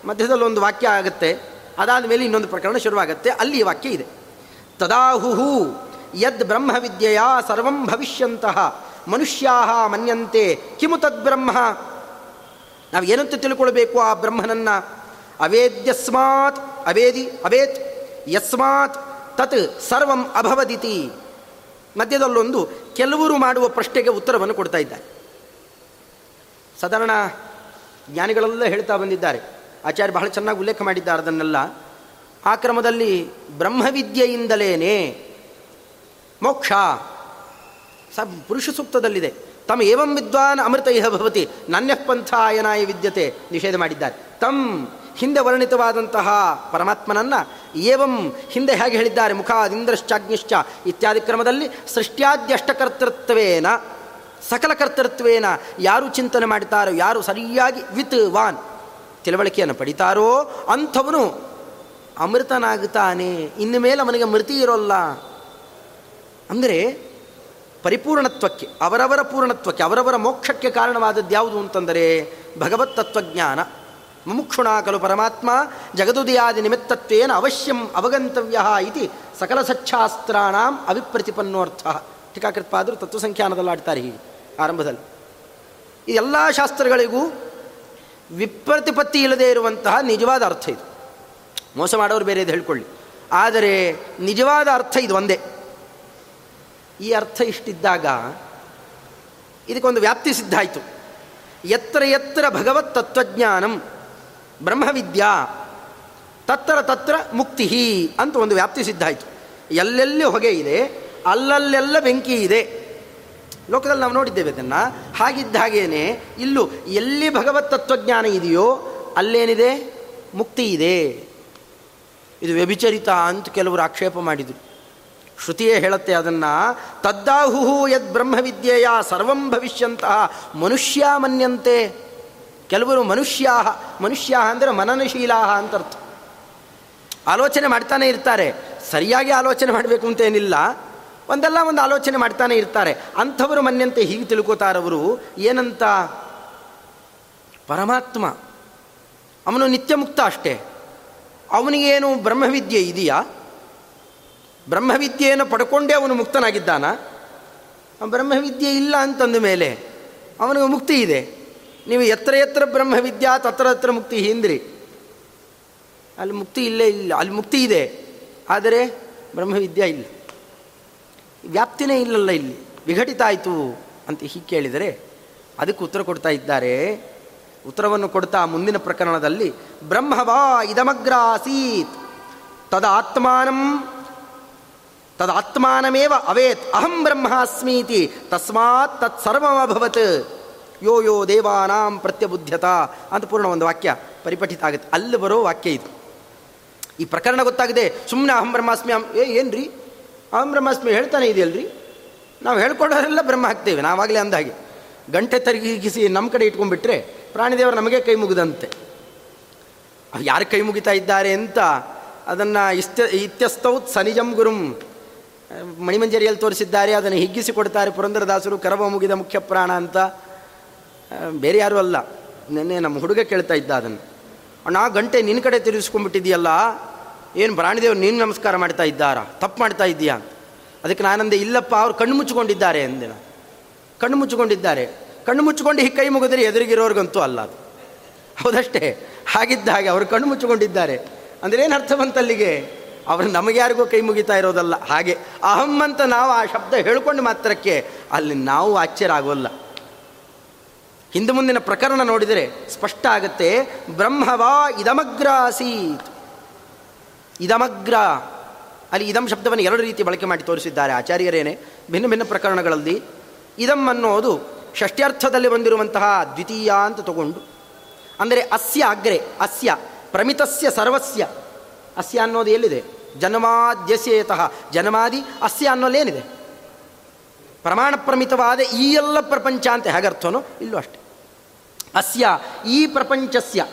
ಮಧ್ಯದಲ್ಲಿ ಒಂದು ವಾಕ್ಯ ಆಗುತ್ತೆ. ಅದಾದ ಮೇಲೆ ಇನ್ನೊಂದು ಪ್ರಕರಣ ಶುರುವಾಗುತ್ತೆ. ಅಲ್ಲಿ ಈ ವಾಕ್ಯ ಇದೆ. ತದಾಹುಹು ಯದ್ ಬ್ರಹ್ಮವಿದ್ಯೆಯ ಸರ್ವಂ ಭವಿಷ್ಯಂತಹ ಮನುಷ್ಯಾ ಮನ್ಯಂತೆ ಕಿಮು ತದ್ಬ್ರಹ್ಮ ನಾವು ಏನಂತ ತಿಳ್ಕೊಳ್ಬೇಕು ಆ ಬ್ರಹ್ಮನನ್ನ? ಅವೇದ್ಯಸ್ಮಾತ್, ಅವೇದಿ, ಅವೇತ್, ಯಸ್ಮಾತ್, ತತ್ ಸರ್ವಂ ಅಭವದಿತಿ. ಮಧ್ಯದಲ್ಲೊಂದು ಕೆಲವರು ಮಾಡುವ ಪ್ರಶ್ನೆಗೆ ಉತ್ತರವನ್ನು ಕೊಡ್ತಾ ಇದ್ದಾರೆ. ಸಾಧಾರಣ ಜ್ಞಾನಿಗಳೆಲ್ಲ ಹೇಳ್ತಾ ಬಂದಿದ್ದಾರೆ, ಆಚಾರ್ಯ ಬಹಳ ಚೆನ್ನಾಗಿ ಉಲ್ಲೇಖ ಮಾಡಿದ್ದಾರೆ ಅದನ್ನೆಲ್ಲ. ಆ ಕ್ರಮದಲ್ಲಿ ಬ್ರಹ್ಮವಿದ್ಯೆಯಿಂದಲೇನೆ ಮೋಕ್ಷ ಸ ಪುರುಷ ಸೂಕ್ತದಲ್ಲಿದೆ. ತಮ್ಮ ಏವಂ ವಿದ್ವಾನ್ ಅಮೃತ ಇಹ ಭವತಿ ಪಂಥ ಆಯನಾಯ ವಿದ್ಯತೆ ನಿಷೇಧ ಮಾಡಿದ್ದಾರೆ. ತಮ್ ಹಿಂದೆ ವರ್ಣಿತವಾದಂತಹ ಪರಮಾತ್ಮನನ್ನ ಏವಂ ಹಿಂದೆ ಹೇಗೆ ಹೇಳಿದ್ದಾರೆ ಮುಖಾದಿಂದ್ರಶ್ಚಾಗ್ನಿಶ್ಚ ಇತ್ಯಾದಿ ಕ್ರಮದಲ್ಲಿ ಸೃಷ್ಟ್ಯಾದ್ಯಷ್ಟಕರ್ತೃತ್ವೇನ ಸಕಲ ಕರ್ತೃತ್ವೇನ ಯಾರು ಚಿಂತನೆ ಮಾಡ್ತಾರೋ ಯಾರು ಸರಿಯಾಗಿ ವಿತ್ ವಾನ್ ತಿಳುವಳಿಕೆಯನ್ನು ಪಡಿತಾರೋ ಅಂಥವನು ಅಮೃತನಾಗುತ್ತಾನೆ, ಇನ್ನು ಮೇಲೆ ಅವನಿಗೆ ಮೃತಿ ಇರೋಲ್ಲ. ಅಂದರೆ ಪರಿಪೂರ್ಣತ್ವಕ್ಕೆ, ಅವರವರ ಪೂರ್ಣತ್ವಕ್ಕೆ, ಅವರವರ ಮೋಕ್ಷಕ್ಕೆ ಕಾರಣವಾದದ್ದು ಯಾವುದು ಅಂತಂದರೆ ಭಗವತ್ ತತ್ವಜ್ಞಾನ ಮುಮುಕ್ಷುಣ ಕಲು ಪರಮಾತ್ಮ ಜಗದುದಿಯಾದಿ ನಿಮಿತ್ತತ್ವೇನ ಅವಶ್ಯಂ ಅವಗಂತವ್ಯ ಇತಿ ಸಕಲ ಸಚ್ಛಾಸ್ತ್ರಾಣಾಂ ಅವಿಪ್ರತಿಪನ್ನೋರ್ಥ ಟೀಕಾಕೃತ್ಪಾದರು ತತ್ವಸಂಖ್ಯಾನದಲ್ಲಿ ಆಡ್ತಾರೆ ಹೀಗೆ, ಆರಂಭದಲ್ಲಿ. ಈ ಎಲ್ಲ ಶಾಸ್ತ್ರಗಳಿಗೂ ವಿಪ್ರತಿಪತ್ತಿ ಇಲ್ಲದೆ ಇರುವಂತಹ ನಿಜವಾದ ಅರ್ಥ ಇದು. ಮೋಸ ಮಾಡೋರು ಬೇರೆ ಇದು ಹೇಳ್ಕೊಳ್ಳಿ. ಆದರೆ ನಿಜವಾದ ಅರ್ಥ ಇದು ಒಂದೇ. ಈ ಅರ್ಥ ಇಷ್ಟಿದ್ದಾಗ ಇದಕ್ಕೊಂದು ವ್ಯಾಪ್ತಿ ಸಿದ್ಧ ಆಯಿತು. ಎತ್ತರ ಎತ್ತರ ಭಗವತ್ ತತ್ವಜ್ಞಾನಂ ಬ್ರಹ್ಮವಿದ್ಯಾ ತತ್ತರ ತತ್ರ ಮುಕ್ತಿ ಅಂತ ಒಂದು ವ್ಯಾಪ್ತಿ ಸಿದ್ಧ ಆಯಿತು. ಎಲ್ಲೆಲ್ಲಿ ಹೊಗೆ ಇದೆ, ಅಲ್ಲಲ್ಲೆಲ್ಲ ಬೆಂಕಿ ಇದೆ. ಲೋಕದಲ್ಲಿ ನಾವು ನೋಡಿದ್ದೇವೆ ಅದನ್ನು. ಹಾಗಿದ್ದ ಹಾಗೇನೆ, ಇಲ್ಲೂ ಎಲ್ಲಿ ಭಗವತ್ ತತ್ವಜ್ಞಾನ ಇದೆಯೋ, ಅಲ್ಲೇನಿದೆ? ಮುಕ್ತಿ ಇದೆ. ಇದು ವ್ಯಭಿಚರಿತ ಅಂತ ಕೆಲವರು ಆಕ್ಷೇಪ ಮಾಡಿದರು. ಶ್ರುತಿಯೇ ಹೇಳುತ್ತೆ ಅದನ್ನು, ತದ್ದಾಹುಹು ಯದ್ ಬ್ರಹ್ಮವಿದ್ಯೆಯ ಸರ್ವಂ ಭವಿಷ್ಯಂತಹ ಮನುಷ್ಯ ಮನ್ಯಂತೆ. ಕೆಲವರು ಮನುಷ್ಯ ಮನುಷ್ಯ ಅಂದರೆ ಮನನಶೀಲಾ ಅಂತ ಅರ್ಥ. ಆಲೋಚನೆ ಮಾಡ್ತಾನೆ ಇರ್ತಾರೆ. ಸರಿಯಾಗಿ ಆಲೋಚನೆ ಮಾಡಬೇಕು ಅಂತ ಏನಿಲ್ಲ. ಒಂದಲ್ಲ ಒಂದು ಆಲೋಚನೆ ಮಾಡ್ತಾನೆ ಇರ್ತಾರೆ. ಅಂಥವರು ಮನ್ಯಂತೆ ಹೀಗೆ ತಿಳ್ಕೋತಾರವರು, ಏನಂತ? ಪರಮಾತ್ಮ. ಅವನು ನಿತ್ಯ ಮುಕ್ತ ಅಷ್ಟೇ. ಅವನಿಗೇನು ಬ್ರಹ್ಮವಿದ್ಯೆ ಇದೆಯಾ? ಬ್ರಹ್ಮವಿದ್ಯೆಯನ್ನು ಪಡ್ಕೊಂಡೇ ಅವನು ಮುಕ್ತನಾಗಿದ್ದಾನ? ಬ್ರಹ್ಮವಿದ್ಯೆ ಇಲ್ಲ ಅಂತಂದ ಮೇಲೆ ಅವನಿಗೆ ಮುಕ್ತಿ ಇದೆ. ನೀವು ಎತ್ತರ ಎತ್ತರ ಬ್ರಹ್ಮವಿದ್ಯಾ ತತ್ರ ಹತ್ರ ಮುಕ್ತಿ ಹಿಂದ್ರಿ. ಅಲ್ಲಿ ಮುಕ್ತಿ ಇಲ್ಲೇ ಇಲ್ಲ, ಅಲ್ಲಿ ಮುಕ್ತಿ ಇದೆ. ಆದರೆ ಬ್ರಹ್ಮವಿದ್ಯಾ ಇಲ್ಲ. ವ್ಯಾಪ್ತಿನೇ ಇಲ್ಲಲ್ಲ ಇಲ್ಲಿ. ವಿಘಟಿತ ಆಯಿತು ಅಂತ ಹೀಗೆ ಕೇಳಿದರೆ ಅದಕ್ಕೆ ಉತ್ತರ ಕೊಡ್ತಾ ಇದ್ದಾರೆ. ಉತ್ತರವನ್ನು ಕೊಡ್ತಾ ಮುಂದಿನ ಪ್ರಕರಣದಲ್ಲಿ ಬ್ರಹ್ಮವಾ ಇದಮಗ್ರ ಆಸೀತ್ ತದಾತ್ಮಾನಂ, ತದಾತ್ಮಾನಮೇವ ಅವೇತ್. ಅಹಂ ಬ್ರಹ್ಮಾಸ್ಮೀತಿ. ತಸ್ಮಾತ್ ತತ್ಸರ್ವಮಭವತ್. ಯೋ ಯೋ ದೇವಾನಾಂ ಪ್ರತ್ಯಬುದ್ಧತ ಅಂತ ಪೂರ್ಣ ಒಂದು ವಾಕ್ಯ ಪರಿಪಠಿತ ಆಗುತ್ತೆ. ಅಲ್ಲಿ ಬರೋ ವಾಕ್ಯ ಇದು. ಈ ಪ್ರಕರಣ ಗೊತ್ತಾಗಿದೆ. ಸುಮ್ಮನೆ ಅಹಂ ಬ್ರಹ್ಮಾಸ್ಮಿ ಅಹಂ ಏ, ಏನ್ರಿ? ಅಹಂ ಬ್ರಹ್ಮಾಸ್ಮಿ ಹೇಳ್ತಾನೆ ಇದೆಯಲ್ರಿ? ನಾವು ಹೇಳ್ಕೊಂಡವರೆಲ್ಲ ಬ್ರಹ್ಮ ಹಾಕ್ತೇವೆ ನಾವಾಗಲೇ ಅಂದಾಗೆ. ಗಂಟೆ ತರಗಿಸಿ ನಮ್ಮ ಕಡೆ ಇಟ್ಕೊಂಡ್ಬಿಟ್ರೆ ಪ್ರಾಣಿದೇವರು ನಮಗೆ ಕೈ ಮುಗಿದಂತೆ. ಯಾರು ಕೈ ಮುಗಿತಾ ಇದ್ದಾರೆ ಅಂತ ಅದನ್ನು ಇಸ್ತ ಇತ್ಯಸ್ತೌತ್ ಸನಿಜಂ ಗುರುಂ. ಮಣಿಮಂಜರಿಯಲ್ಲಿ ತೋರಿಸಿದ್ದಾರೆ. ಅದನ್ನು ಹಿಗ್ಗಿಸಿ ಕೊಡ್ತಾರೆ ಪುರಂದರದಾಸರು. ಕರವ ಮುಗಿದ ಮುಖ್ಯ ಪ್ರಾಣ ಅಂತ. ಬೇರೆ ಯಾರೂ ಅಲ್ಲ. ನಿನ್ನೆ ನಮ್ಮ ಹುಡುಗ ಕೇಳ್ತಾ ಇದ್ದ ಅದನ್ನು. ಅಣ್ಣ ಗಂಟೆ ನಿನ್ನ ಕಡೆ ತಿರುಗಿಸ್ಕೊಂಡ್ಬಿಟ್ಟಿದೆಯಲ್ಲ? ಏನು ಪ್ರಾಣಿದೇವ್ ನೀನು ನಮಸ್ಕಾರ ಮಾಡ್ತಾ ಇದ್ದಾರಾ? ತಪ್ಪು ಮಾಡ್ತಾ ಇದ್ದೀಯಾ ಅದಕ್ಕೆ ನಾನಂದೆ, ಇಲ್ಲಪ್ಪ, ಅವ್ರು ಕಣ್ಣು ಮುಚ್ಚಿಕೊಂಡಿದ್ದಾರೆ ಅಂದಿನ ಕಣ್ಣು ಮುಚ್ಚಿಕೊಂಡಿದ್ದಾರೆ. ಕಣ್ಣು ಮುಚ್ಚಿಕೊಂಡು ಹೀಗೆ ಕೈ ಮುಗಿದ್ರೆ ಎದುರಿಗಿರೋರ್ಗಂತೂ ಅಲ್ಲ ಅದು. ಹೌದಷ್ಟೇ? ಹಾಗಿದ್ದ ಹಾಗೆ ಅವರು ಕಣ್ಣು ಮುಚ್ಚಿಕೊಂಡಿದ್ದಾರೆ. ಅಂದರೆ ಏನು ಅರ್ಥ ಬಂತಲ್ಲಿಗೆ ಅವರು ನಮಗ್ಯಾರಿಗೂ ಕೈ ಮುಗಿತಾ ಇರೋದಲ್ಲ. ಹಾಗೆ, ಅಹಂ ಅಂತ ನಾವು ಆ ಶಬ್ದ ಹೇಳ್ಕೊಂಡು ಮಾತ್ರಕ್ಕೆ ಅಲ್ಲಿ ನಾವು ಆಶ್ಚರ್ಯ ಆಗೋಲ್ಲ. ಹಿಂದೆ ಮುಂದಿನ ಪ್ರಕರಣ ನೋಡಿದರೆ ಸ್ಪಷ್ಟ ಆಗುತ್ತೆ, ಬ್ರಹ್ಮವಾ ಇದಮಗ್ರ ಆಸೀತ್ ಇದಮಗ್ರ, ಅಲ್ಲಿ ಇದಂ ಶಬ್ದವನ್ನು ಎರಡು ರೀತಿ ಬಳಕೆ ಮಾಡಿ ತೋರಿಸಿದ್ದಾರೆ ಆಚಾರ್ಯರೇನೆ. ಭಿನ್ನ ಭಿನ್ನ ಪ್ರಕರಣಗಳಲ್ಲಿ ಇದಂ ಅನ್ನೋದು ಷಷ್ಟ್ಯರ್ಥದಲ್ಲಿ ಬಂದಿರುವಂತಹ ದ್ವಿತೀಯ ಅಂತ ತಗೊಂಡು, ಅಂದರೆ ಅಸ್ಯ ಅಗ್ರೆ, ಅಸ್ಯ, ಪ್ರಮಿತಸ್ಯ ಸರ್ವಸ್ಯ. ಅಸ್ಯ ಅನ್ನೋದು ಎಲ್ಲಿದೆ? ಜನ್ಮಾದ್ಯಸ್ಯೇತಃ. ಜನ್ಮಾದಿ ಅಸ್ಯ ಅನ್ನೋಲ್ಲೇನಿದೆ ಪ್ರಮಾಣ ಪ್ರಮಿತವಾದ ಈ ಎಲ್ಲ ಪ್ರಪಂಚ ಅಂತ ಹೇಗರ್ಥನೋ ಇಲ್ಲೂ ಅಷ್ಟೆ. ಅಸ್ಯ, ಈ ಪ್ರಪಂಚಸ್ಯ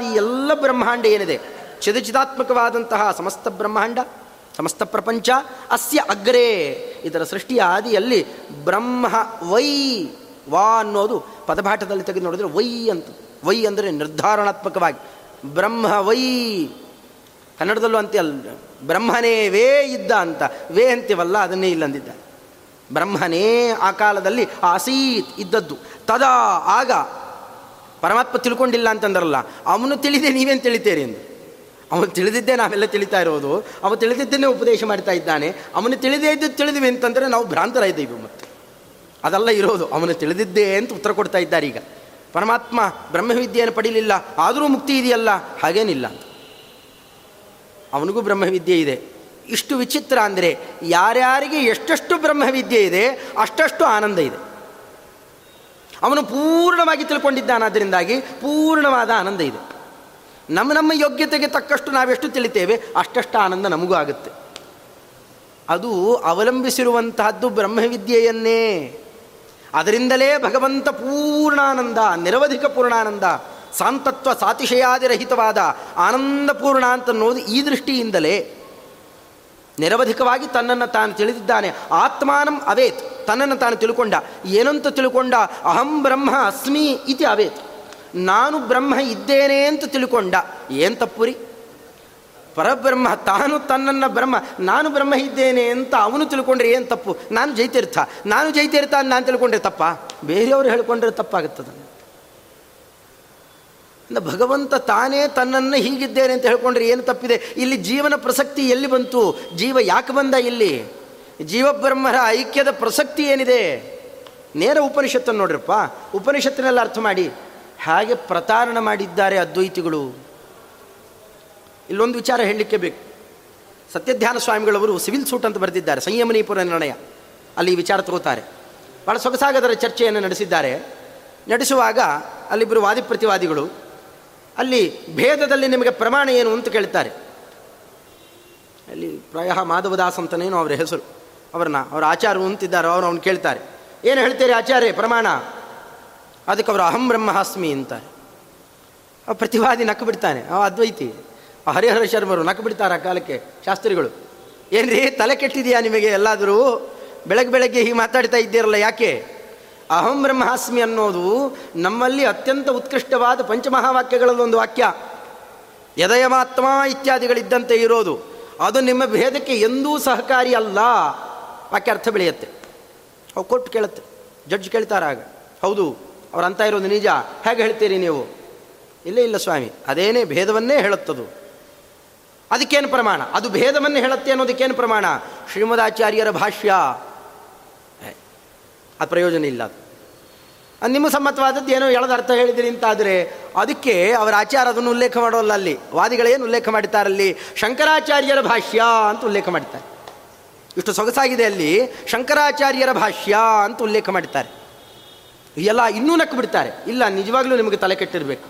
ಈ ಎಲ್ಲ ಬ್ರಹ್ಮಾಂಡ ಏನಿದೆ? ಚಿದಚಿದಾತ್ಮಕವಾದಂತಹ ಸಮಸ್ತ ಬ್ರಹ್ಮಾಂಡ, ಸಮಸ್ತ ಪ್ರಪಂಚ, ಅಸ್ಯ ಅಗ್ರೇ, ಇದರ ಸೃಷ್ಟಿಯ ಆದಿಯಲ್ಲಿ ಬ್ರಹ್ಮ, ವೈ, ವಾ ಅನ್ನೋದು ಪದಭಾಟದಲ್ಲಿ ತೆಗೆದು ನೋಡಿದ್ರೆ ವೈ ಅಂತ. ವೈ ಅಂದರೆ ನಿರ್ಧಾರಣಾತ್ಮಕವಾಗಿ. ಬ್ರಹ್ಮ, ವೈ, ಕನ್ನಡದಲ್ಲೂ ಅಂತೆ ಅಲ್ಲ ಬ್ರಹ್ಮನೇ ವೇ ಇದ್ದ ಅಂತ. ವೇ ಅಂತೀವಲ್ಲ ಅದನ್ನೇ ಇಲ್ಲಂದಿದ್ದ ಬ್ರಹ್ಮನೇ ಆ ಕಾಲದಲ್ಲಿ ಆಸೀತ್ ಇದ್ದದ್ದು. ತದಾ ಆಗ ಪರಮಾತ್ಮ ತಿಳ್ಕೊಂಡಿಲ್ಲ ಅಂತಂದ್ರಲ್ಲ, ಅವನು ತಿಳಿದೆ ನೀವೇನು ತಿಳಿತೀರಿ ಎಂದು. ಅವನು ತಿಳಿದಿದ್ದೇ ನಾವೆಲ್ಲ ತಿಳಿತಾ ಇರೋದು, ಅವನು ತಿಳಿದಿದ್ದೇನೆ ಉಪದೇಶ ಮಾಡ್ತಾ ಇದ್ದಾನೆ, ಅವನು ತಿಳಿದೇ ಇದ್ದು ತಿಳಿದಿವೆ ಅಂತಂದರೆ ನಾವು ಭ್ರಾಂತರ ಇದ್ದೀವಿ ಮತ್ತೆ. ಅದೆಲ್ಲ ಇರೋದು, ಅವನು ತಿಳಿದಿದ್ದೇ ಅಂತ ಉತ್ತರ ಕೊಡ್ತಾ ಇದ್ದಾರೆ ಈಗ. ಪರಮಾತ್ಮ ಬ್ರಹ್ಮವಿದ್ಯೆಯನ್ನು ಪಡೀಲಿಲ್ಲ, ಆದರೂ ಮುಕ್ತಿ ಇದೆಯಲ್ಲ, ಹಾಗೇನಿಲ್ಲ. ಅವನಿಗೂ ಬ್ರಹ್ಮವಿದ್ಯೆ ಇದೆ. ಇಷ್ಟು ವಿಚಿತ್ರ ಅಂದರೆ ಯಾರ್ಯಾರಿಗೆ ಎಷ್ಟೆಷ್ಟು ಬ್ರಹ್ಮವಿದ್ಯೆ ಇದೆ, ಅಷ್ಟಷ್ಟು ಆನಂದ ಇದೆ. ಅವನು ಪೂರ್ಣವಾಗಿ ತಿಳ್ಕೊಂಡಿದ್ದಾನಾದ್ದರಿಂದಾಗಿ ಪೂರ್ಣವಾದ ಆನಂದ ಇದೆ. ನಮ್ಮ ನಮ್ಮ ಯೋಗ್ಯತೆಗೆ ತಕ್ಕಷ್ಟು ನಾವೆಷ್ಟು ತಿಳಿತೇವೆ, ಅಷ್ಟಷ್ಟು ಆನಂದ ನಮಗೂ ಆಗುತ್ತೆ. ಅದು ಅವಲಂಬಿಸಿರುವಂತಹದ್ದು ಬ್ರಹ್ಮವಿದ್ಯೆಯನ್ನೇ. ಅದರಿಂದಲೇ ಭಗವಂತ ಪೂರ್ಣಾನಂದ, ನಿರವಧಿಕ ಪೂರ್ಣಾನಂದ, ಸಾಂತತ್ವ ಸಾತಿಶಯಾದಿರಹಿತವಾದ ಆನಂದಪೂರ್ಣ ಅಂತ ಅನ್ನೋದು ಈ ದೃಷ್ಟಿಯಿಂದಲೇ ನಿರವಧಿಕವಾಗಿ ತನ್ನನ್ನು ತಾನು ತಿಳಿದಿದ್ದಾನೆ. ಆತ್ಮಾನಂ ಅವೇತ್. ತನ್ನನ್ನು ತಾನು ತಿಳ್ಕೊಂಡ. ಏನಂತ ತಿಳ್ಕೊಂಡ? ಅಹಂ ಬ್ರಹ್ಮ ಅಸ್ಮಿ ಇತಿ ಅವೇತ್. ನಾನು ಬ್ರಹ್ಮ ಇದ್ದೇನೆ ಅಂತ ತಿಳ್ಕೊಂಡ. ಏನು ತಪ್ಪುರಿ? ಪರಬ್ರಹ್ಮ, ತಾನು ತನ್ನನ್ನು ಬ್ರಹ್ಮ, ನಾನು ಬ್ರಹ್ಮ ಇದ್ದೇನೆ ಅಂತ ಅವನು ತಿಳ್ಕೊಂಡ್ರೆ ಏನು ತಪ್ಪು? ನಾನು ಜೈತೀರ್ಥ ನಾನು ಜೈತೀರ್ಥ ಅಂತ ನಾನು ತಿಳ್ಕೊಂಡ್ರೆ ತಪ್ಪ? ಬೇರೆಯವರು ಹೇಳ್ಕೊಂಡ್ರೆ ತಪ್ಪಾಗುತ್ತದೆ ಭಗವಂತ ತಾನೇ ತನ್ನನ್ನು ಹೀಗಿದ್ದೇನೆ ಅಂತ ಹೇಳ್ಕೊಂಡ್ರೆ ಏನು ತಪ್ಪಿದೆ? ಇಲ್ಲಿ ಜೀವನ ಪ್ರಸಕ್ತಿ ಎಲ್ಲಿ ಬಂತು? ಜೀವ ಯಾಕೆ ಬಂದ ಇಲ್ಲಿ? ಜೀವಬ್ರಹ್ಮರ ಐಕ್ಯದ ಪ್ರಸಕ್ತಿ ಏನಿದೆ? ನೇರ ಉಪನಿಷತ್ತನ್ನು ನೋಡ್ರಪ್ಪ. ಉಪನಿಷತ್ತಿನಲ್ಲಿ ಅರ್ಥ ಮಾಡಿ. ಹಾಗೆ ಪ್ರತಾರಣ ಮಾಡಿದ್ದಾರೆ ಅದ್ವೈತಿಗಳು. ಇಲ್ಲೊಂದು ವಿಚಾರ ಹೇಳಲಿಕ್ಕೆ ಬೇಕು. ಸತ್ಯಧ್ಯಾನ ಸ್ವಾಮಿಗಳವರು ಸಿವಿಲ್ ಸೂಟ್ ಅಂತ ಬರೆದಿದ್ದಾರೆ, ಸಂಯಮನೀಪುರ ನಿರ್ಣಯ. ಅಲ್ಲಿ ವಿಚಾರ ತಗೋತಾರೆ. ಭಾಳ ಸೊಗಸಾಗದರ ಚರ್ಚೆಯನ್ನು ನಡೆಸಿದ್ದಾರೆ. ನಡೆಸುವಾಗ ಅಲ್ಲಿಬ್ಬರು ವಾದಿ ಪ್ರತಿವಾದಿಗಳು ಅಲ್ಲಿ ಭೇದದಲ್ಲಿ ನಿಮಗೆ ಪ್ರಮಾಣ ಏನು ಅಂತ ಕೇಳ್ತಾರೆ. ಅಲ್ಲಿ ಪ್ರಾಯ ಮಾಧವದಾಸ್ ಅಂತನೇನು ಅವರ ಹೆಸರು, ಅವ್ರನ್ನ, ಅವರ ಆಚಾರ ಅಂತಿದ್ದಾರೆ ಅವರು ಅವ್ನು ಕೇಳ್ತಾರೆ. ಏನು ಹೇಳ್ತೀರಿ ಆಚಾರ್ಯ ಪ್ರಮಾಣ? ಅದಕ್ಕೆ ಅವರು ಅಹಂ ಬ್ರಹ್ಮಾಸ್ಮಿ ಅಂತಾರೆ. ಆ ಪ್ರತಿವಾದಿ ನಕ್ಕು ಬಿಡ್ತಾನೆ. ಅವ ಅದ್ವೈತಿ. ಹರಿಹರ ಶರ್ಮರು ನಕ್ಕು ಬಿಡ್ತಾರೆ ಆ ಕಾಲಕ್ಕೆ ಶಾಸ್ತ್ರಿಗಳು. ಏನ್ರಿ, ತಲೆ ಕೆಟ್ಟಿದೆಯಾ ನಿಮಗೆ? ಎಲ್ಲಾದರೂ ಬೆಳಗ್ಗೆ ಬೆಳಗ್ಗೆ ಹೀಗೆ ಮಾತಾಡ್ತಾ ಇದ್ದೀರಲ್ಲ ಯಾಕೆ? ಅಹಂ ಬ್ರಹ್ಮಾಸ್ಮಿ ಅನ್ನೋದು ನಮ್ಮಲ್ಲಿ ಅತ್ಯಂತ ಉತ್ಕೃಷ್ಟವಾದ ಪಂಚಮಹಾವಾಕ್ಯಗಳಲ್ಲೊಂದು ವಾಕ್ಯ. ಯದಯಮಾತ್ಮ ಇತ್ಯಾದಿಗಳಿದ್ದಂತೆ ಇರೋದು. ಅದು ನಿಮ್ಮ ಭೇದಕ್ಕೆ ಎಂದೂ ಸಹಕಾರಿ ಅಲ್ಲ. ವಾಕ್ಯ ಅರ್ಥ ಬೆಳೆಯುತ್ತೆ. ಅವು ಕೊಟ್ಟು ಕೇಳುತ್ತೆ. ಜಡ್ಜ್ ಕೇಳ್ತಾರಾಗ ಹೌದು, ಅವ್ರು ಅಂತ ಇರೋದು ನಿಜ. ಹೇಗೆ ಹೇಳ್ತೀರಿ ನೀವು? ಇಲ್ಲ ಇಲ್ಲ ಸ್ವಾಮಿ. ಅದೇನೇ ಭೇದವನ್ನೇ ಹೇಳುತ್ತದು. ಅದಕ್ಕೇನು ಪ್ರಮಾಣ? ಅದು ಭೇದವನ್ನೇ ಹೇಳುತ್ತೆ ಅನ್ನೋದಕ್ಕೇನು ಪ್ರಮಾಣ? ಶ್ರೀಮದಾಚಾರ್ಯರ ಭಾಷ್ಯ. ಅದು ಪ್ರಯೋಜನ ಇಲ್ಲ ಅದು. ನಿಮ್ಮ ಸಮ್ಮತವಾದದ್ದು ಏನೋ ಹೇಳದ ಅರ್ಥ ಹೇಳಿದಿರಿ ಅಂತಾದರೆ ಅದಕ್ಕೆ ಅವರ ಆಚಾರ ಅದನ್ನು ಉಲ್ಲೇಖ ಮಾಡೋಲ್ಲ ಅಲ್ಲಿ. ವಾದಿಗಳೇನು ಉಲ್ಲೇಖ ಮಾಡಿದ್ದಾರಲ್ಲಿ? ಶಂಕರಾಚಾರ್ಯರ ಭಾಷ್ಯ ಅಂತ ಉಲ್ಲೇಖ ಮಾಡ್ತಾರೆ ಇಷ್ಟು ಸೊಗಸಾಗಿದೆ ಅಲ್ಲಿ. ಶಂಕರಾಚಾರ್ಯರ ಭಾಷ್ಯ ಅಂತ ಉಲ್ಲೇಖ ಮಾಡ್ತಾರೆ ಎಲ್ಲ ಇನ್ನೂ ನಕ್ಕು ಬಿಡ್ತಾರೆ. ಇಲ್ಲ, ನಿಜವಾಗ್ಲೂ ನಿಮಗೆ ತಲೆ ಕೆಟ್ಟಿರಬೇಕು.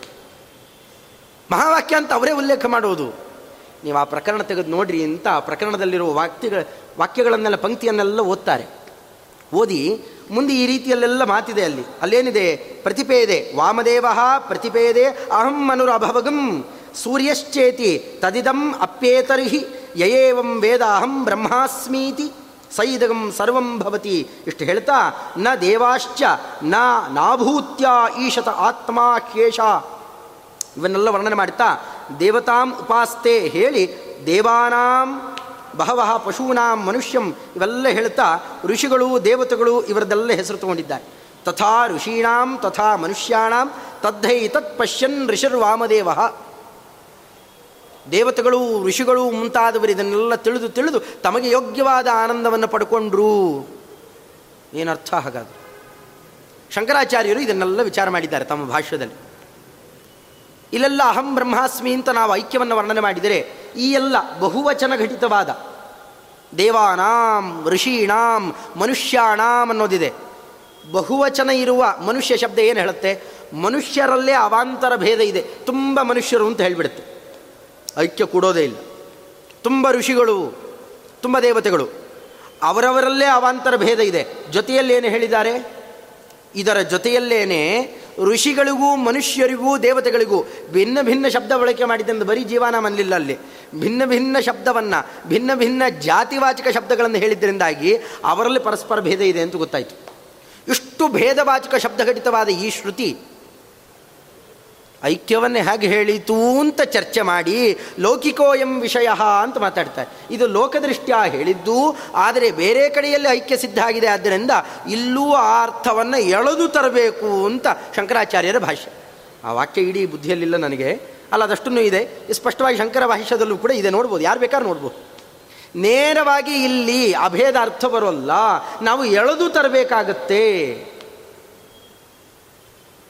ಮಹಾವಾಕ್ಯ ಅಂತ ಅವರೇ ಉಲ್ಲೇಖ ಮಾಡೋದು. ನೀವು ಆ ಪ್ರಕರಣ ತೆಗೆದು ನೋಡ್ರಿ ಅಂತ ಪ್ರಕರಣದಲ್ಲಿರುವ ವಾಕ್ಯಗಳ ವಾಕ್ಯಗಳನ್ನೆಲ್ಲ, ಪಂಕ್ತಿಯನ್ನೆಲ್ಲ ಓದ್ತಾರೆ. ಓದಿ ಮುಂದೆ ಈ ರೀತಿಯಲ್ಲೆಲ್ಲ ಮಾತಿದೆ ಅಲ್ಲಿ. ಅಲ್ಲೇನಿದೆ? ಪ್ರತಿಪೇದೆ. ವಾಮದೇವ ಪ್ರತಿಪೇದೆ ಅಹಂ ಮನುರಭವಗಂ ಸೂರ್ಯಶ್ಚೇತಿ ತದಿದಂ ಅಪ್ಯೇತರ್ಹಿ ಯಯೇವಂ ವೇದ ಅಹಂ ಬ್ರಹ್ಮಾಸ್ಮೀತಿ ಸೈದಗಂ ಸರ್ವಂ ಭವತಿ. ಇಷ್ಟು ಹೇಳ್ತಾ, ನ ದೇವಾಶ್ಚ, ನ ನಾಭೂತ್ಯ ಈಶತ ಆತ್ಮ ಕೇಶ. ಇವನ್ನೆಲ್ಲ ವರ್ಣನೆ ಮಾಡ್ತಾ ದೇವತಾಂ ಉಪಾಸ್ತೆ ಹೇಳಿ ದೇವಾನಾಂ ಬಹವಹ ಪಶೂನಾಂ ಮನುಷ್ಯಂ ಇವೆಲ್ಲ ಹೇಳ್ತಾ ಋಷಿಗಳು, ದೇವತೆಗಳು ಇವರದೆಲ್ಲ ಹೆಸರು ತಗೊಂಡಿದ್ದಾರೆ. ತಥಾ ಋಷೀಣಾಂ, ತಥಾ ಮನುಷ್ಯಾಣಾಂ, ತದ್ಧೈ ತತ್ ಪಶ್ಯನ್ ಋಷಿರ್ವಾಮದೇವ. ದೇವತೆಗಳು, ಋಷಿಗಳು ಮುಂತಾದವರು ಇದನ್ನೆಲ್ಲ ತಿಳಿದು ತಿಳಿದು ತಮಗೆ ಯೋಗ್ಯವಾದ ಆನಂದವನ್ನು ಪಡ್ಕೊಂಡ್ರು. ಏನರ್ಥ ಹಾಗಾದ್ರು? ಶಂಕರಾಚಾರ್ಯರು ಇದನ್ನೆಲ್ಲ ವಿಚಾರ ಮಾಡಿದ್ದಾರೆ ತಮ್ಮ ಭಾಷ್ಯದಲ್ಲಿ. ಇಲ್ಲೆಲ್ಲ ಅಹಂ ಬ್ರಹ್ಮಾಸ್ಮಿ ಅಂತ ನಾವು ಐಕ್ಯವನ್ನು ವರ್ಣನೆ ಮಾಡಿದರೆ ಈ ಎಲ್ಲ ಬಹುವಚನ ಘಟಿತವಾದ ದೇವಾನಾಂ, ಋಷೀಣಾಂ, ಮನುಷ್ಯಾಣಾಂ ಅನ್ನೋದಿದೆ. ಬಹುವಚನ ಇರುವ ಮನುಷ್ಯ ಶಬ್ದ ಏನು ಹೇಳುತ್ತೆ? ಮನುಷ್ಯರಲ್ಲೇ ಅವಾಂತರ ಭೇದ ಇದೆ. ತುಂಬ ಮನುಷ್ಯರು ಅಂತ ಹೇಳಿಬಿಡುತ್ತೆ. ಐಕ್ಯ ಕೂಡೋದೇ ಇಲ್ಲ. ತುಂಬ ಋಷಿಗಳು, ತುಂಬ ದೇವತೆಗಳು, ಅವರವರಲ್ಲೇ ಅವಾಂತರ ಭೇದ ಇದೆ. ಜೊತೆಯಲ್ಲೇನು ಹೇಳಿದ್ದಾರೆ? ಇದರ ಜೊತೆಯಲ್ಲೇನೆ ಋಷಿಗಳಿಗೂ, ಮನುಷ್ಯರಿಗೂ, ದೇವತೆಗಳಿಗೂ ಭಿನ್ನ ಭಿನ್ನ ಶಬ್ದ ಬಳಕೆ ಮಾಡಿದ್ದಂದು ಬರೀ ಜೀವನ ಮನಲಿಲ್ಲ ಅಲ್ಲಿ. ಭಿನ್ನ ಭಿನ್ನ ಶಬ್ದವನ್ನು, ಭಿನ್ನ ಭಿನ್ನ ಜಾತಿವಾಚಕ ಶಬ್ದಗಳನ್ನು ಹೇಳಿದ್ದರಿಂದಾಗಿ ಅವರಲ್ಲಿ ಪರಸ್ಪರ ಭೇದ ಇದೆ ಅಂತ ಗೊತ್ತಾಯಿತು. ಇಷ್ಟು ಭೇದವಾಚಕ ಶಬ್ದಘಟಿತವಾದ ಈ ಶ್ರುತಿ ಐಕ್ಯವನ್ನೇ ಹೇಗೆ ಹೇಳಿತು ಅಂತ ಚರ್ಚೆ ಮಾಡಿ ಲೌಕಿಕೋ ಎಂ ವಿಷಯ ಅಂತ ಮಾತಾಡ್ತಾರೆ. ಇದು ಲೋಕದೃಷ್ಟ್ಯ ಹೇಳಿದ್ದು, ಆದರೆ ಬೇರೆ ಕಡೆಯಲ್ಲಿ ಐಕ್ಯ ಸಿದ್ಧ ಆಗಿದೆ ಆದ್ದರಿಂದ ಇಲ್ಲೂ ಆ ಅರ್ಥವನ್ನು ಎಳೆದು ತರಬೇಕು ಅಂತ ಶಂಕರಾಚಾರ್ಯರ ಭಾಷೆ ಆ ವಾಕ್ಯ ಇಡೀ ಬುದ್ಧಿಯಲ್ಲಿಲ್ಲ ನನಗೆ. ಅಲ್ಲ ಅದಷ್ಟೂ ಇದೆ. ಸ್ಪಷ್ಟವಾಗಿ ಶಂಕರ ಭಾಷ್ಯದಲ್ಲೂ ಕೂಡ ಇದೆ. ನೋಡ್ಬೋದು, ಯಾರು ಬೇಕಾದ್ರೂ ನೋಡ್ಬೋದು. ನೇರವಾಗಿ ಇಲ್ಲಿ ಅಭೇದ ಅರ್ಥ ಬರೋಲ್ಲ, ನಾವು ಎಳೆದು ತರಬೇಕಾಗತ್ತೆ.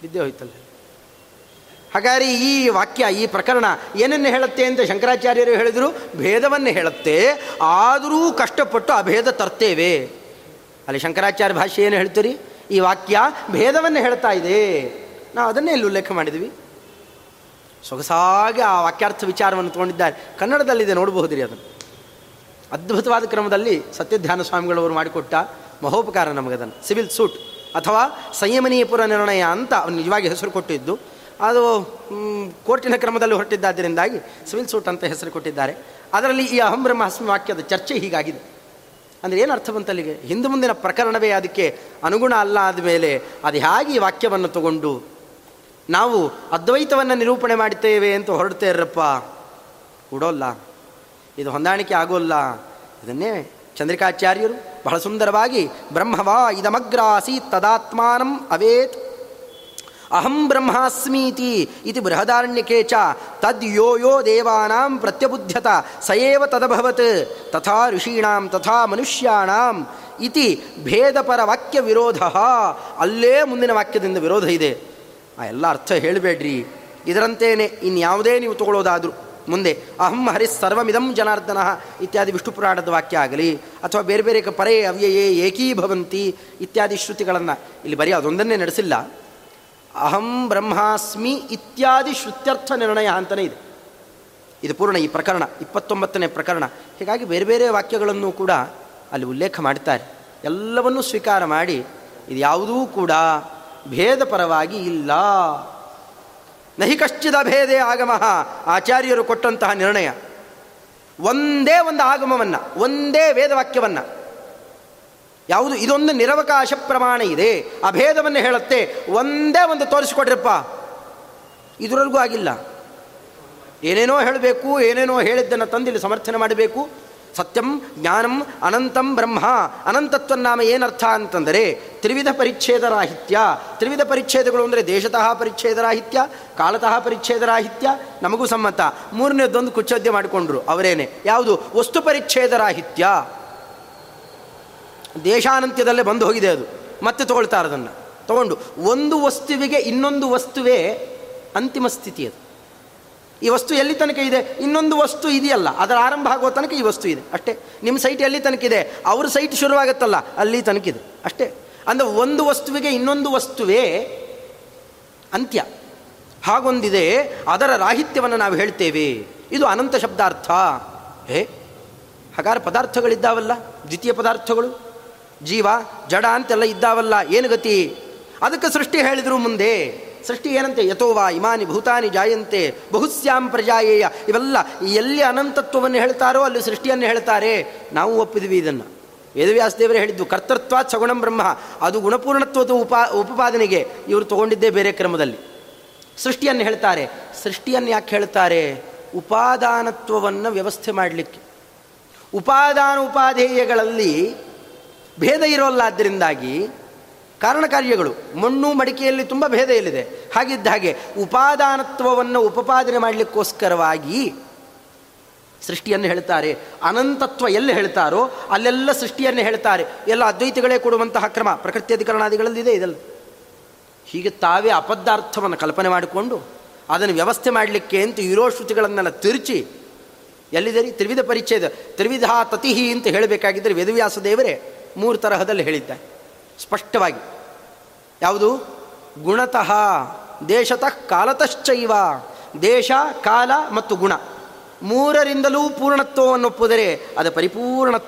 ವಿದ್ಯೆ ಹೋಯ್ತಲ್ಲ. ಹಾಗಾದ್ರೆ ಈ ವಾಕ್ಯ, ಈ ಪ್ರಕರಣ ಏನನ್ನು ಹೇಳುತ್ತೆ ಅಂತ ಶಂಕರಾಚಾರ್ಯರು ಹೇಳಿದರು? ಭೇದವನ್ನು ಹೇಳುತ್ತೆ. ಆದರೂ ಕಷ್ಟಪಟ್ಟು ಅಭೇದ ತರ್ತೇವೆ. ಅಲ್ಲಿ ಶಂಕರಾಚಾರ್ಯ ಭಾಷೆ ಏನು ಹೇಳ್ತೀರಿ? ಈ ವಾಕ್ಯ ಭೇದವನ್ನು ಹೇಳ್ತಾ ಇದೆ. ನಾವು ಅದನ್ನೇ ಇಲ್ಲಿ ಉಲ್ಲೇಖ ಮಾಡಿದ್ವಿ. ಸೊಗಸಾಗಿ ಆ ವಾಕ್ಯಾರ್ಥ ವಿಚಾರವನ್ನು ತೊಗೊಂಡಿದ್ದಾರೆ. ಕನ್ನಡದಲ್ಲಿದೆ, ನೋಡಬಹುದಿರಿ ಅದನ್ನು. ಅದ್ಭುತವಾದ ಕ್ರಮದಲ್ಲಿ ಸತ್ಯಧ್ಯಾನ ಸ್ವಾಮಿಗಳವರು ಮಾಡಿಕೊಟ್ಟ ಮಹೋಪಕಾರ ನಮಗದನ್ನು. ಸಿವಿಲ್ ಸೂಟ್ ಅಥವಾ ಸಂಯಮನೀಯಪುರ ನಿರ್ಣಯ ಅಂತ ಅವನು ನಿಜವಾಗಿ ಹೆಸರು ಕೊಟ್ಟಿದ್ದು. ಅದು ಕೋರ್ಟಿನ ಕ್ರಮದಲ್ಲಿ ಹೊರಟಿದ್ದಾದ್ದರಿಂದಾಗಿ ಸಿವಿಲ್ ಸೂಟ್ ಅಂತ ಹೆಸರು ಕೊಟ್ಟಿದ್ದಾರೆ. ಅದರಲ್ಲಿ ಈ ಅಹಂ ಬ್ರಹ್ಮಾಸ್ಮಿ ವಾಕ್ಯದ ಚರ್ಚೆ ಹೀಗಾಗಿದೆ. ಅಂದರೆ ಏನು ಅರ್ಥ ಬಂತಲ್ಲಿಗೆ ಹಿಂದೆ ಮುಂದಿನ ಪ್ರಕರಣವೇ ಅದಕ್ಕೆ ಅನುಗುಣ ಅಲ್ಲ ಆದಮೇಲೆ ಅದು ಹೇಗೆ ಈ ವಾಕ್ಯವನ್ನು ತಗೊಂಡು ನಾವು ಅದ್ವೈತವನ್ನು ನಿರೂಪಣೆ ಮಾಡುತ್ತೇವೆ ಅಂತ ಹೊರಡ್ತೇರಪ್ಪ ಕೊಡೋಲ್ಲ ಇದು ಹೊಂದಾಣಿಕೆ ಆಗೋಲ್ಲ. ಇದನ್ನೇ ಚಂದ್ರಿಕಾಚಾರ್ಯರು ಬಹಳ ಸುಂದರವಾಗಿ ಬ್ರಹ್ಮವಾ ಇದಮಗ್ರಾಸಿ ತದಾತ್ಮಾನಂ ಅವೇತ್ ಅಹಂ ಬ್ರಹ್ಮಾಸ್ಮೀತಿ ಇತಿ ಬೃಹದಾರಣ್ಯಕೆ ಚ ತದ್ ಯೋ ಯೋ ದೇವಾನಾಂ ಪ್ರತ್ಯಬುದ್ಧತ ಸಯೇವ ತದಭವತ್ ತಥಾ ಋಷೀಣಾಂ ತಥಾ ಮನುಷ್ಯಾಣಾಂ ಇತಿ ಭೇದಪರ ವಾಕ್ಯ ವಿರೋಧ ಅಲ್ಲೇ ಮುಂದಿನ ವಾಕ್ಯದಿಂದ ವಿರೋಧ ಇದೆ. ಆ ಎಲ್ಲ ಅರ್ಥ ಹೇಳಬೇಡ್ರಿ. ಇದರಂತೇನೆ ಇನ್ಯಾವುದೇ ನೀವು ತಗೊಳ್ಳೋದಾದರೂ ಮುಂದೆ ಅಹಂ ಹರಿ ಸರ್ವಮಿದಂ ಜನಾರ್ದನ ಇತ್ಯಾದಿ ವಿಷ್ಣು ಪುರಾಣದ ವಾಕ್ಯ ಆಗಲಿ, ಅಥವಾ ಬೇರೆ ಬೇರೆ ಪರೇ ಅವ್ಯಯೇ ಏಕೀಭವಂತಿ ಇತ್ಯಾದಿ ಶ್ರುತಿಗಳನ್ನು ಇಲ್ಲಿ ಬರೀ ಅದೊಂದನ್ನೇ ನಡೆಸಿಲ್ಲ. ಅಹಂ ಬ್ರಹ್ಮಾಸ್ಮಿ ಇತ್ಯಾದಿ ಶ್ರುತ್ಯರ್ಥ ನಿರ್ಣಯ ಅಂತಲೇ ಇದೆ. ಇದು ಪೂರ್ಣ ಈ ಪ್ರಕರಣ, ಇಪ್ಪತ್ತೊಂಬತ್ತನೇ ಪ್ರಕರಣ. ಹೀಗಾಗಿ ಬೇರೆ ಬೇರೆ ವಾಕ್ಯಗಳನ್ನು ಕೂಡ ಅಲ್ಲಿ ಉಲ್ಲೇಖ ಮಾಡ್ತಾರೆ. ಎಲ್ಲವನ್ನೂ ಸ್ವೀಕಾರ ಮಾಡಿ, ಇದು ಯಾವುದೂ ಕೂಡ ಭೇದ ಪರವಾಗಿ ಇಲ್ಲ. ನಹಿ ಕಶ್ಚಿದ ಭೇದೇ ಆಗಮ, ಆಚಾರ್ಯರು ಕೊಟ್ಟಂತಹ ನಿರ್ಣಯ. ಒಂದೇ ಒಂದು ಆಗಮವನ್ನು, ಒಂದೇ ವೇದವಾಕ್ಯವನ್ನು. ಯಾವುದು ಇದೊಂದು ನಿರವಕಾಶ ಪ್ರಮಾಣ ಇದೆ. ಅಭೇದವನ್ನು ಹೇಳುತ್ತೆ. ಒಂದೇ ಒಂದು ತೋರಿಸ್ಕೊಡ್ರಪ್ಪ ಇದರವರೆಗೂ ಆಗಿಲ್ಲ. ಏನೇನೋ ಹೇಳಬೇಕು, ಏನೇನೋ ಹೇಳಿದ್ದನ್ನು ತಂದಿಲ್ಲಿ ಸಮರ್ಥನೆ ಮಾಡಬೇಕು. ಸತ್ಯಂ, ಜ್ಞಾನಂ, ಅನಂತಂ ಬ್ರಹ್ಮ. ಅನಂತತ್ವ ನಾಮ ಏನರ್ಥ ಅಂತಂದರೆ ತ್ರಿವಿಧ ಪರಿಚ್ಛೇದರಾಹಿತ್ಯ ತ್ರಿವಿಧ ಪರಿಚ್ಛೇದಗಳು ಅಂದರೆ ದೇಶತಃ ಪರಿಚ್ಛೇದರಾಹಿತ್ಯ ಕಾಲತಃ ಪರಿಚ್ಛೇದರಾಹಿತ್ಯ ನಮಗೂ ಸಮ್ಮತ. ಮೂರನೇದೊಂದು ಕುಚ್ಚೋದ್ಯ ಮಾಡಿಕೊಂಡ್ರು ಅವರೇನೆ. ಯಾವುದು? ವಸ್ತು ಪರಿಚ್ಛೇದರಾಹಿತ್ಯ ದೇಶಾನಂತ್ಯದಲ್ಲೇ ಬಂದು ಹೋಗಿದೆ ಅದು. ಮತ್ತೆ ತಗೊಳ್ತಾರೆ ಅದನ್ನು ತಗೊಂಡು ಒಂದು ವಸ್ತುವಿಗೆ ಇನ್ನೊಂದು ವಸ್ತುವೇ ಅಂತಿಮ ಸ್ಥಿತಿ ಅದು. ಈ ವಸ್ತು ಎಲ್ಲಿ ತನಕ ಇದೆ? ಇನ್ನೊಂದು ವಸ್ತು ಇದೆಯಲ್ಲ. ಅದರ ಆರಂಭ ಆಗುವ ತನಕ ಈ ವಸ್ತು ಇದೆ. ಅಷ್ಟೇ. ನಿಮ್ಮ ಸೈಟ್ ಎಲ್ಲಿ ತನಕ ಇದೆ? ಅವ್ರ ಸೈಟ್ ಶುರುವಾಗುತ್ತಲ್ಲ, ಅಲ್ಲಿ ತನಕ ಇದೆ. ಅಷ್ಟೇ. ಅಂದರೆ ಒಂದು ವಸ್ತುವಿಗೆ ಇನ್ನೊಂದು ವಸ್ತುವೇ ಅಂತ್ಯ. ಹಾಗೊಂದಿದೆ, ಅದರ ರಾಹಿತ್ಯವನ್ನು ನಾವು ಹೇಳ್ತೇವೆ. ಇದು ಅನಂತ ಶಬ್ದಾರ್ಥ. ಹೇ ಹಾಗಾದ್ರೆ ಪದಾರ್ಥಗಳಿದ್ದಾವಲ್ಲ, ದ್ವಿತೀಯ ಪದಾರ್ಥಗಳು. ಜೀವ, ಜಡ ಅಂತೆಲ್ಲ ಇದ್ದಾವಲ್ಲ, ಏನು ಗತಿ? ಅದಕ್ಕೆ ಸೃಷ್ಟಿ ಹೇಳಿದರು ಮುಂದೆ. ಸೃಷ್ಟಿ ಏನಂತೆ? ಯಥೋವಾ, ಇಮಾನಿ, ಭೂತಾನಿ, ಜಾಯಂತೆ, ಬಹುಸ್ಯಾಂ, ಪ್ರಜಾಯೇಯ. ಇವೆಲ್ಲ ಎಲ್ಲಿ ಅನಂತತ್ವವನ್ನು ಹೇಳ್ತಾರೋ ಅಲ್ಲಿ ಸೃಷ್ಟಿಯನ್ನು ಹೇಳ್ತಾರೆ. ನಾವು ಒಪ್ಪಿದ್ವಿ ಇದನ್ನು. ವೇದವ್ಯಾಸದೇವರೇ ಹೇಳಿದ್ದು ಕರ್ತೃತ್ವ ಸಗುಣಂ ಬ್ರಹ್ಮ. ಅದು ಗುಣಪೂರ್ಣತ್ವದ ಉಪಾ, ಉಪಪಾದನೆಗೆ ಇವರು ತಗೊಂಡಿದ್ದೇ ಬೇರೆ ಕ್ರಮದಲ್ಲಿ. ಸೃಷ್ಟಿಯನ್ನು ಹೇಳ್ತಾರೆ. ಸೃಷ್ಟಿಯನ್ನು ಯಾಕೆ ಹೇಳ್ತಾರೆ? ಉಪಾದಾನತ್ವವನ್ನು ವ್ಯವಸ್ಥೆ ಮಾಡಲಿಕ್ಕೆ. ಉಪಾದಾನ ಉಪಾಧೇಯಗಳಲ್ಲಿ ಭೇದ ಇರೋಲ್ಲ ಆದ್ದರಿಂದಾಗಿ ಕಾರಣ ಕಾರ್ಯಗಳು ಮಣ್ಣು ಮಡಿಕೆಯಲ್ಲಿ ತುಂಬ ಭೇದ ಇಲ್ಲಿದೆ ಹಾಗಿದ್ದ ಹಾಗೆ ಉಪಾದಾನತ್ವವನ್ನು ಉಪಪಾದನೆ ಮಾಡಲಿಕ್ಕೋಸ್ಕರವಾಗಿ ಸೃಷ್ಟಿಯನ್ನು ಹೇಳ್ತಾರೆ. ಅನಂತತ್ವ ಎಲ್ಲಿ ಹೇಳ್ತಾರೋ ಅಲ್ಲೆಲ್ಲ ಸೃಷ್ಟಿಯನ್ನು ಹೇಳ್ತಾರೆ. ಎಲ್ಲ ಅದ್ವೈತಗಳೇ ಕೊಡುವಂತಹ ಕ್ರಮ ಪ್ರಕೃತಿ ಅಧಿಕರಣಾದಿಗಳಲ್ಲಿದೆ ಇದಲ್ಲ. ಹೀಗೆ ತಾವೇ ಅಪದ್ದಾರ್ಥವನ್ನು ಕಲ್ಪನೆ ಮಾಡಿಕೊಂಡು ಅದನ್ನು ವ್ಯವಸ್ಥೆ ಮಾಡಲಿಕ್ಕೆ ಅಂತ ಇರೋ ಶ್ರುತಿಗಳನ್ನೆಲ್ಲ ತಿರುಚಿ, ಎಲ್ಲಿದೆ ರೀ? ತ್ರಿವಿಧ ಪರಿಚ್ಛೇದ ತ್ರಿವಿಧ ತತಿಹಿ ಅಂತ ಹೇಳಬೇಕಾಗಿದ್ದರೆ ವೇದವ್ಯಾಸ ದೇವರೇ ಮೂರು ತರಹದಲ್ಲಿ ಹೇಳಿದ್ದೆ. ಸ್ಪಷ್ಟವಾಗಿ. ಯಾವುದು? ಗುಣತಃ ದೇಶತಃ ಕಾಲತಶ್ಚೈವ. ದೇಶ, ಕಾಲ ಮತ್ತು ಗುಣ. ಮೂರರಿಂದಲೂ ಪೂರ್ಣತ್ವವನ್ನು ಒಪ್ಪುದರೆ ಅದು ಪರಿಪೂರ್ಣತ್ವ.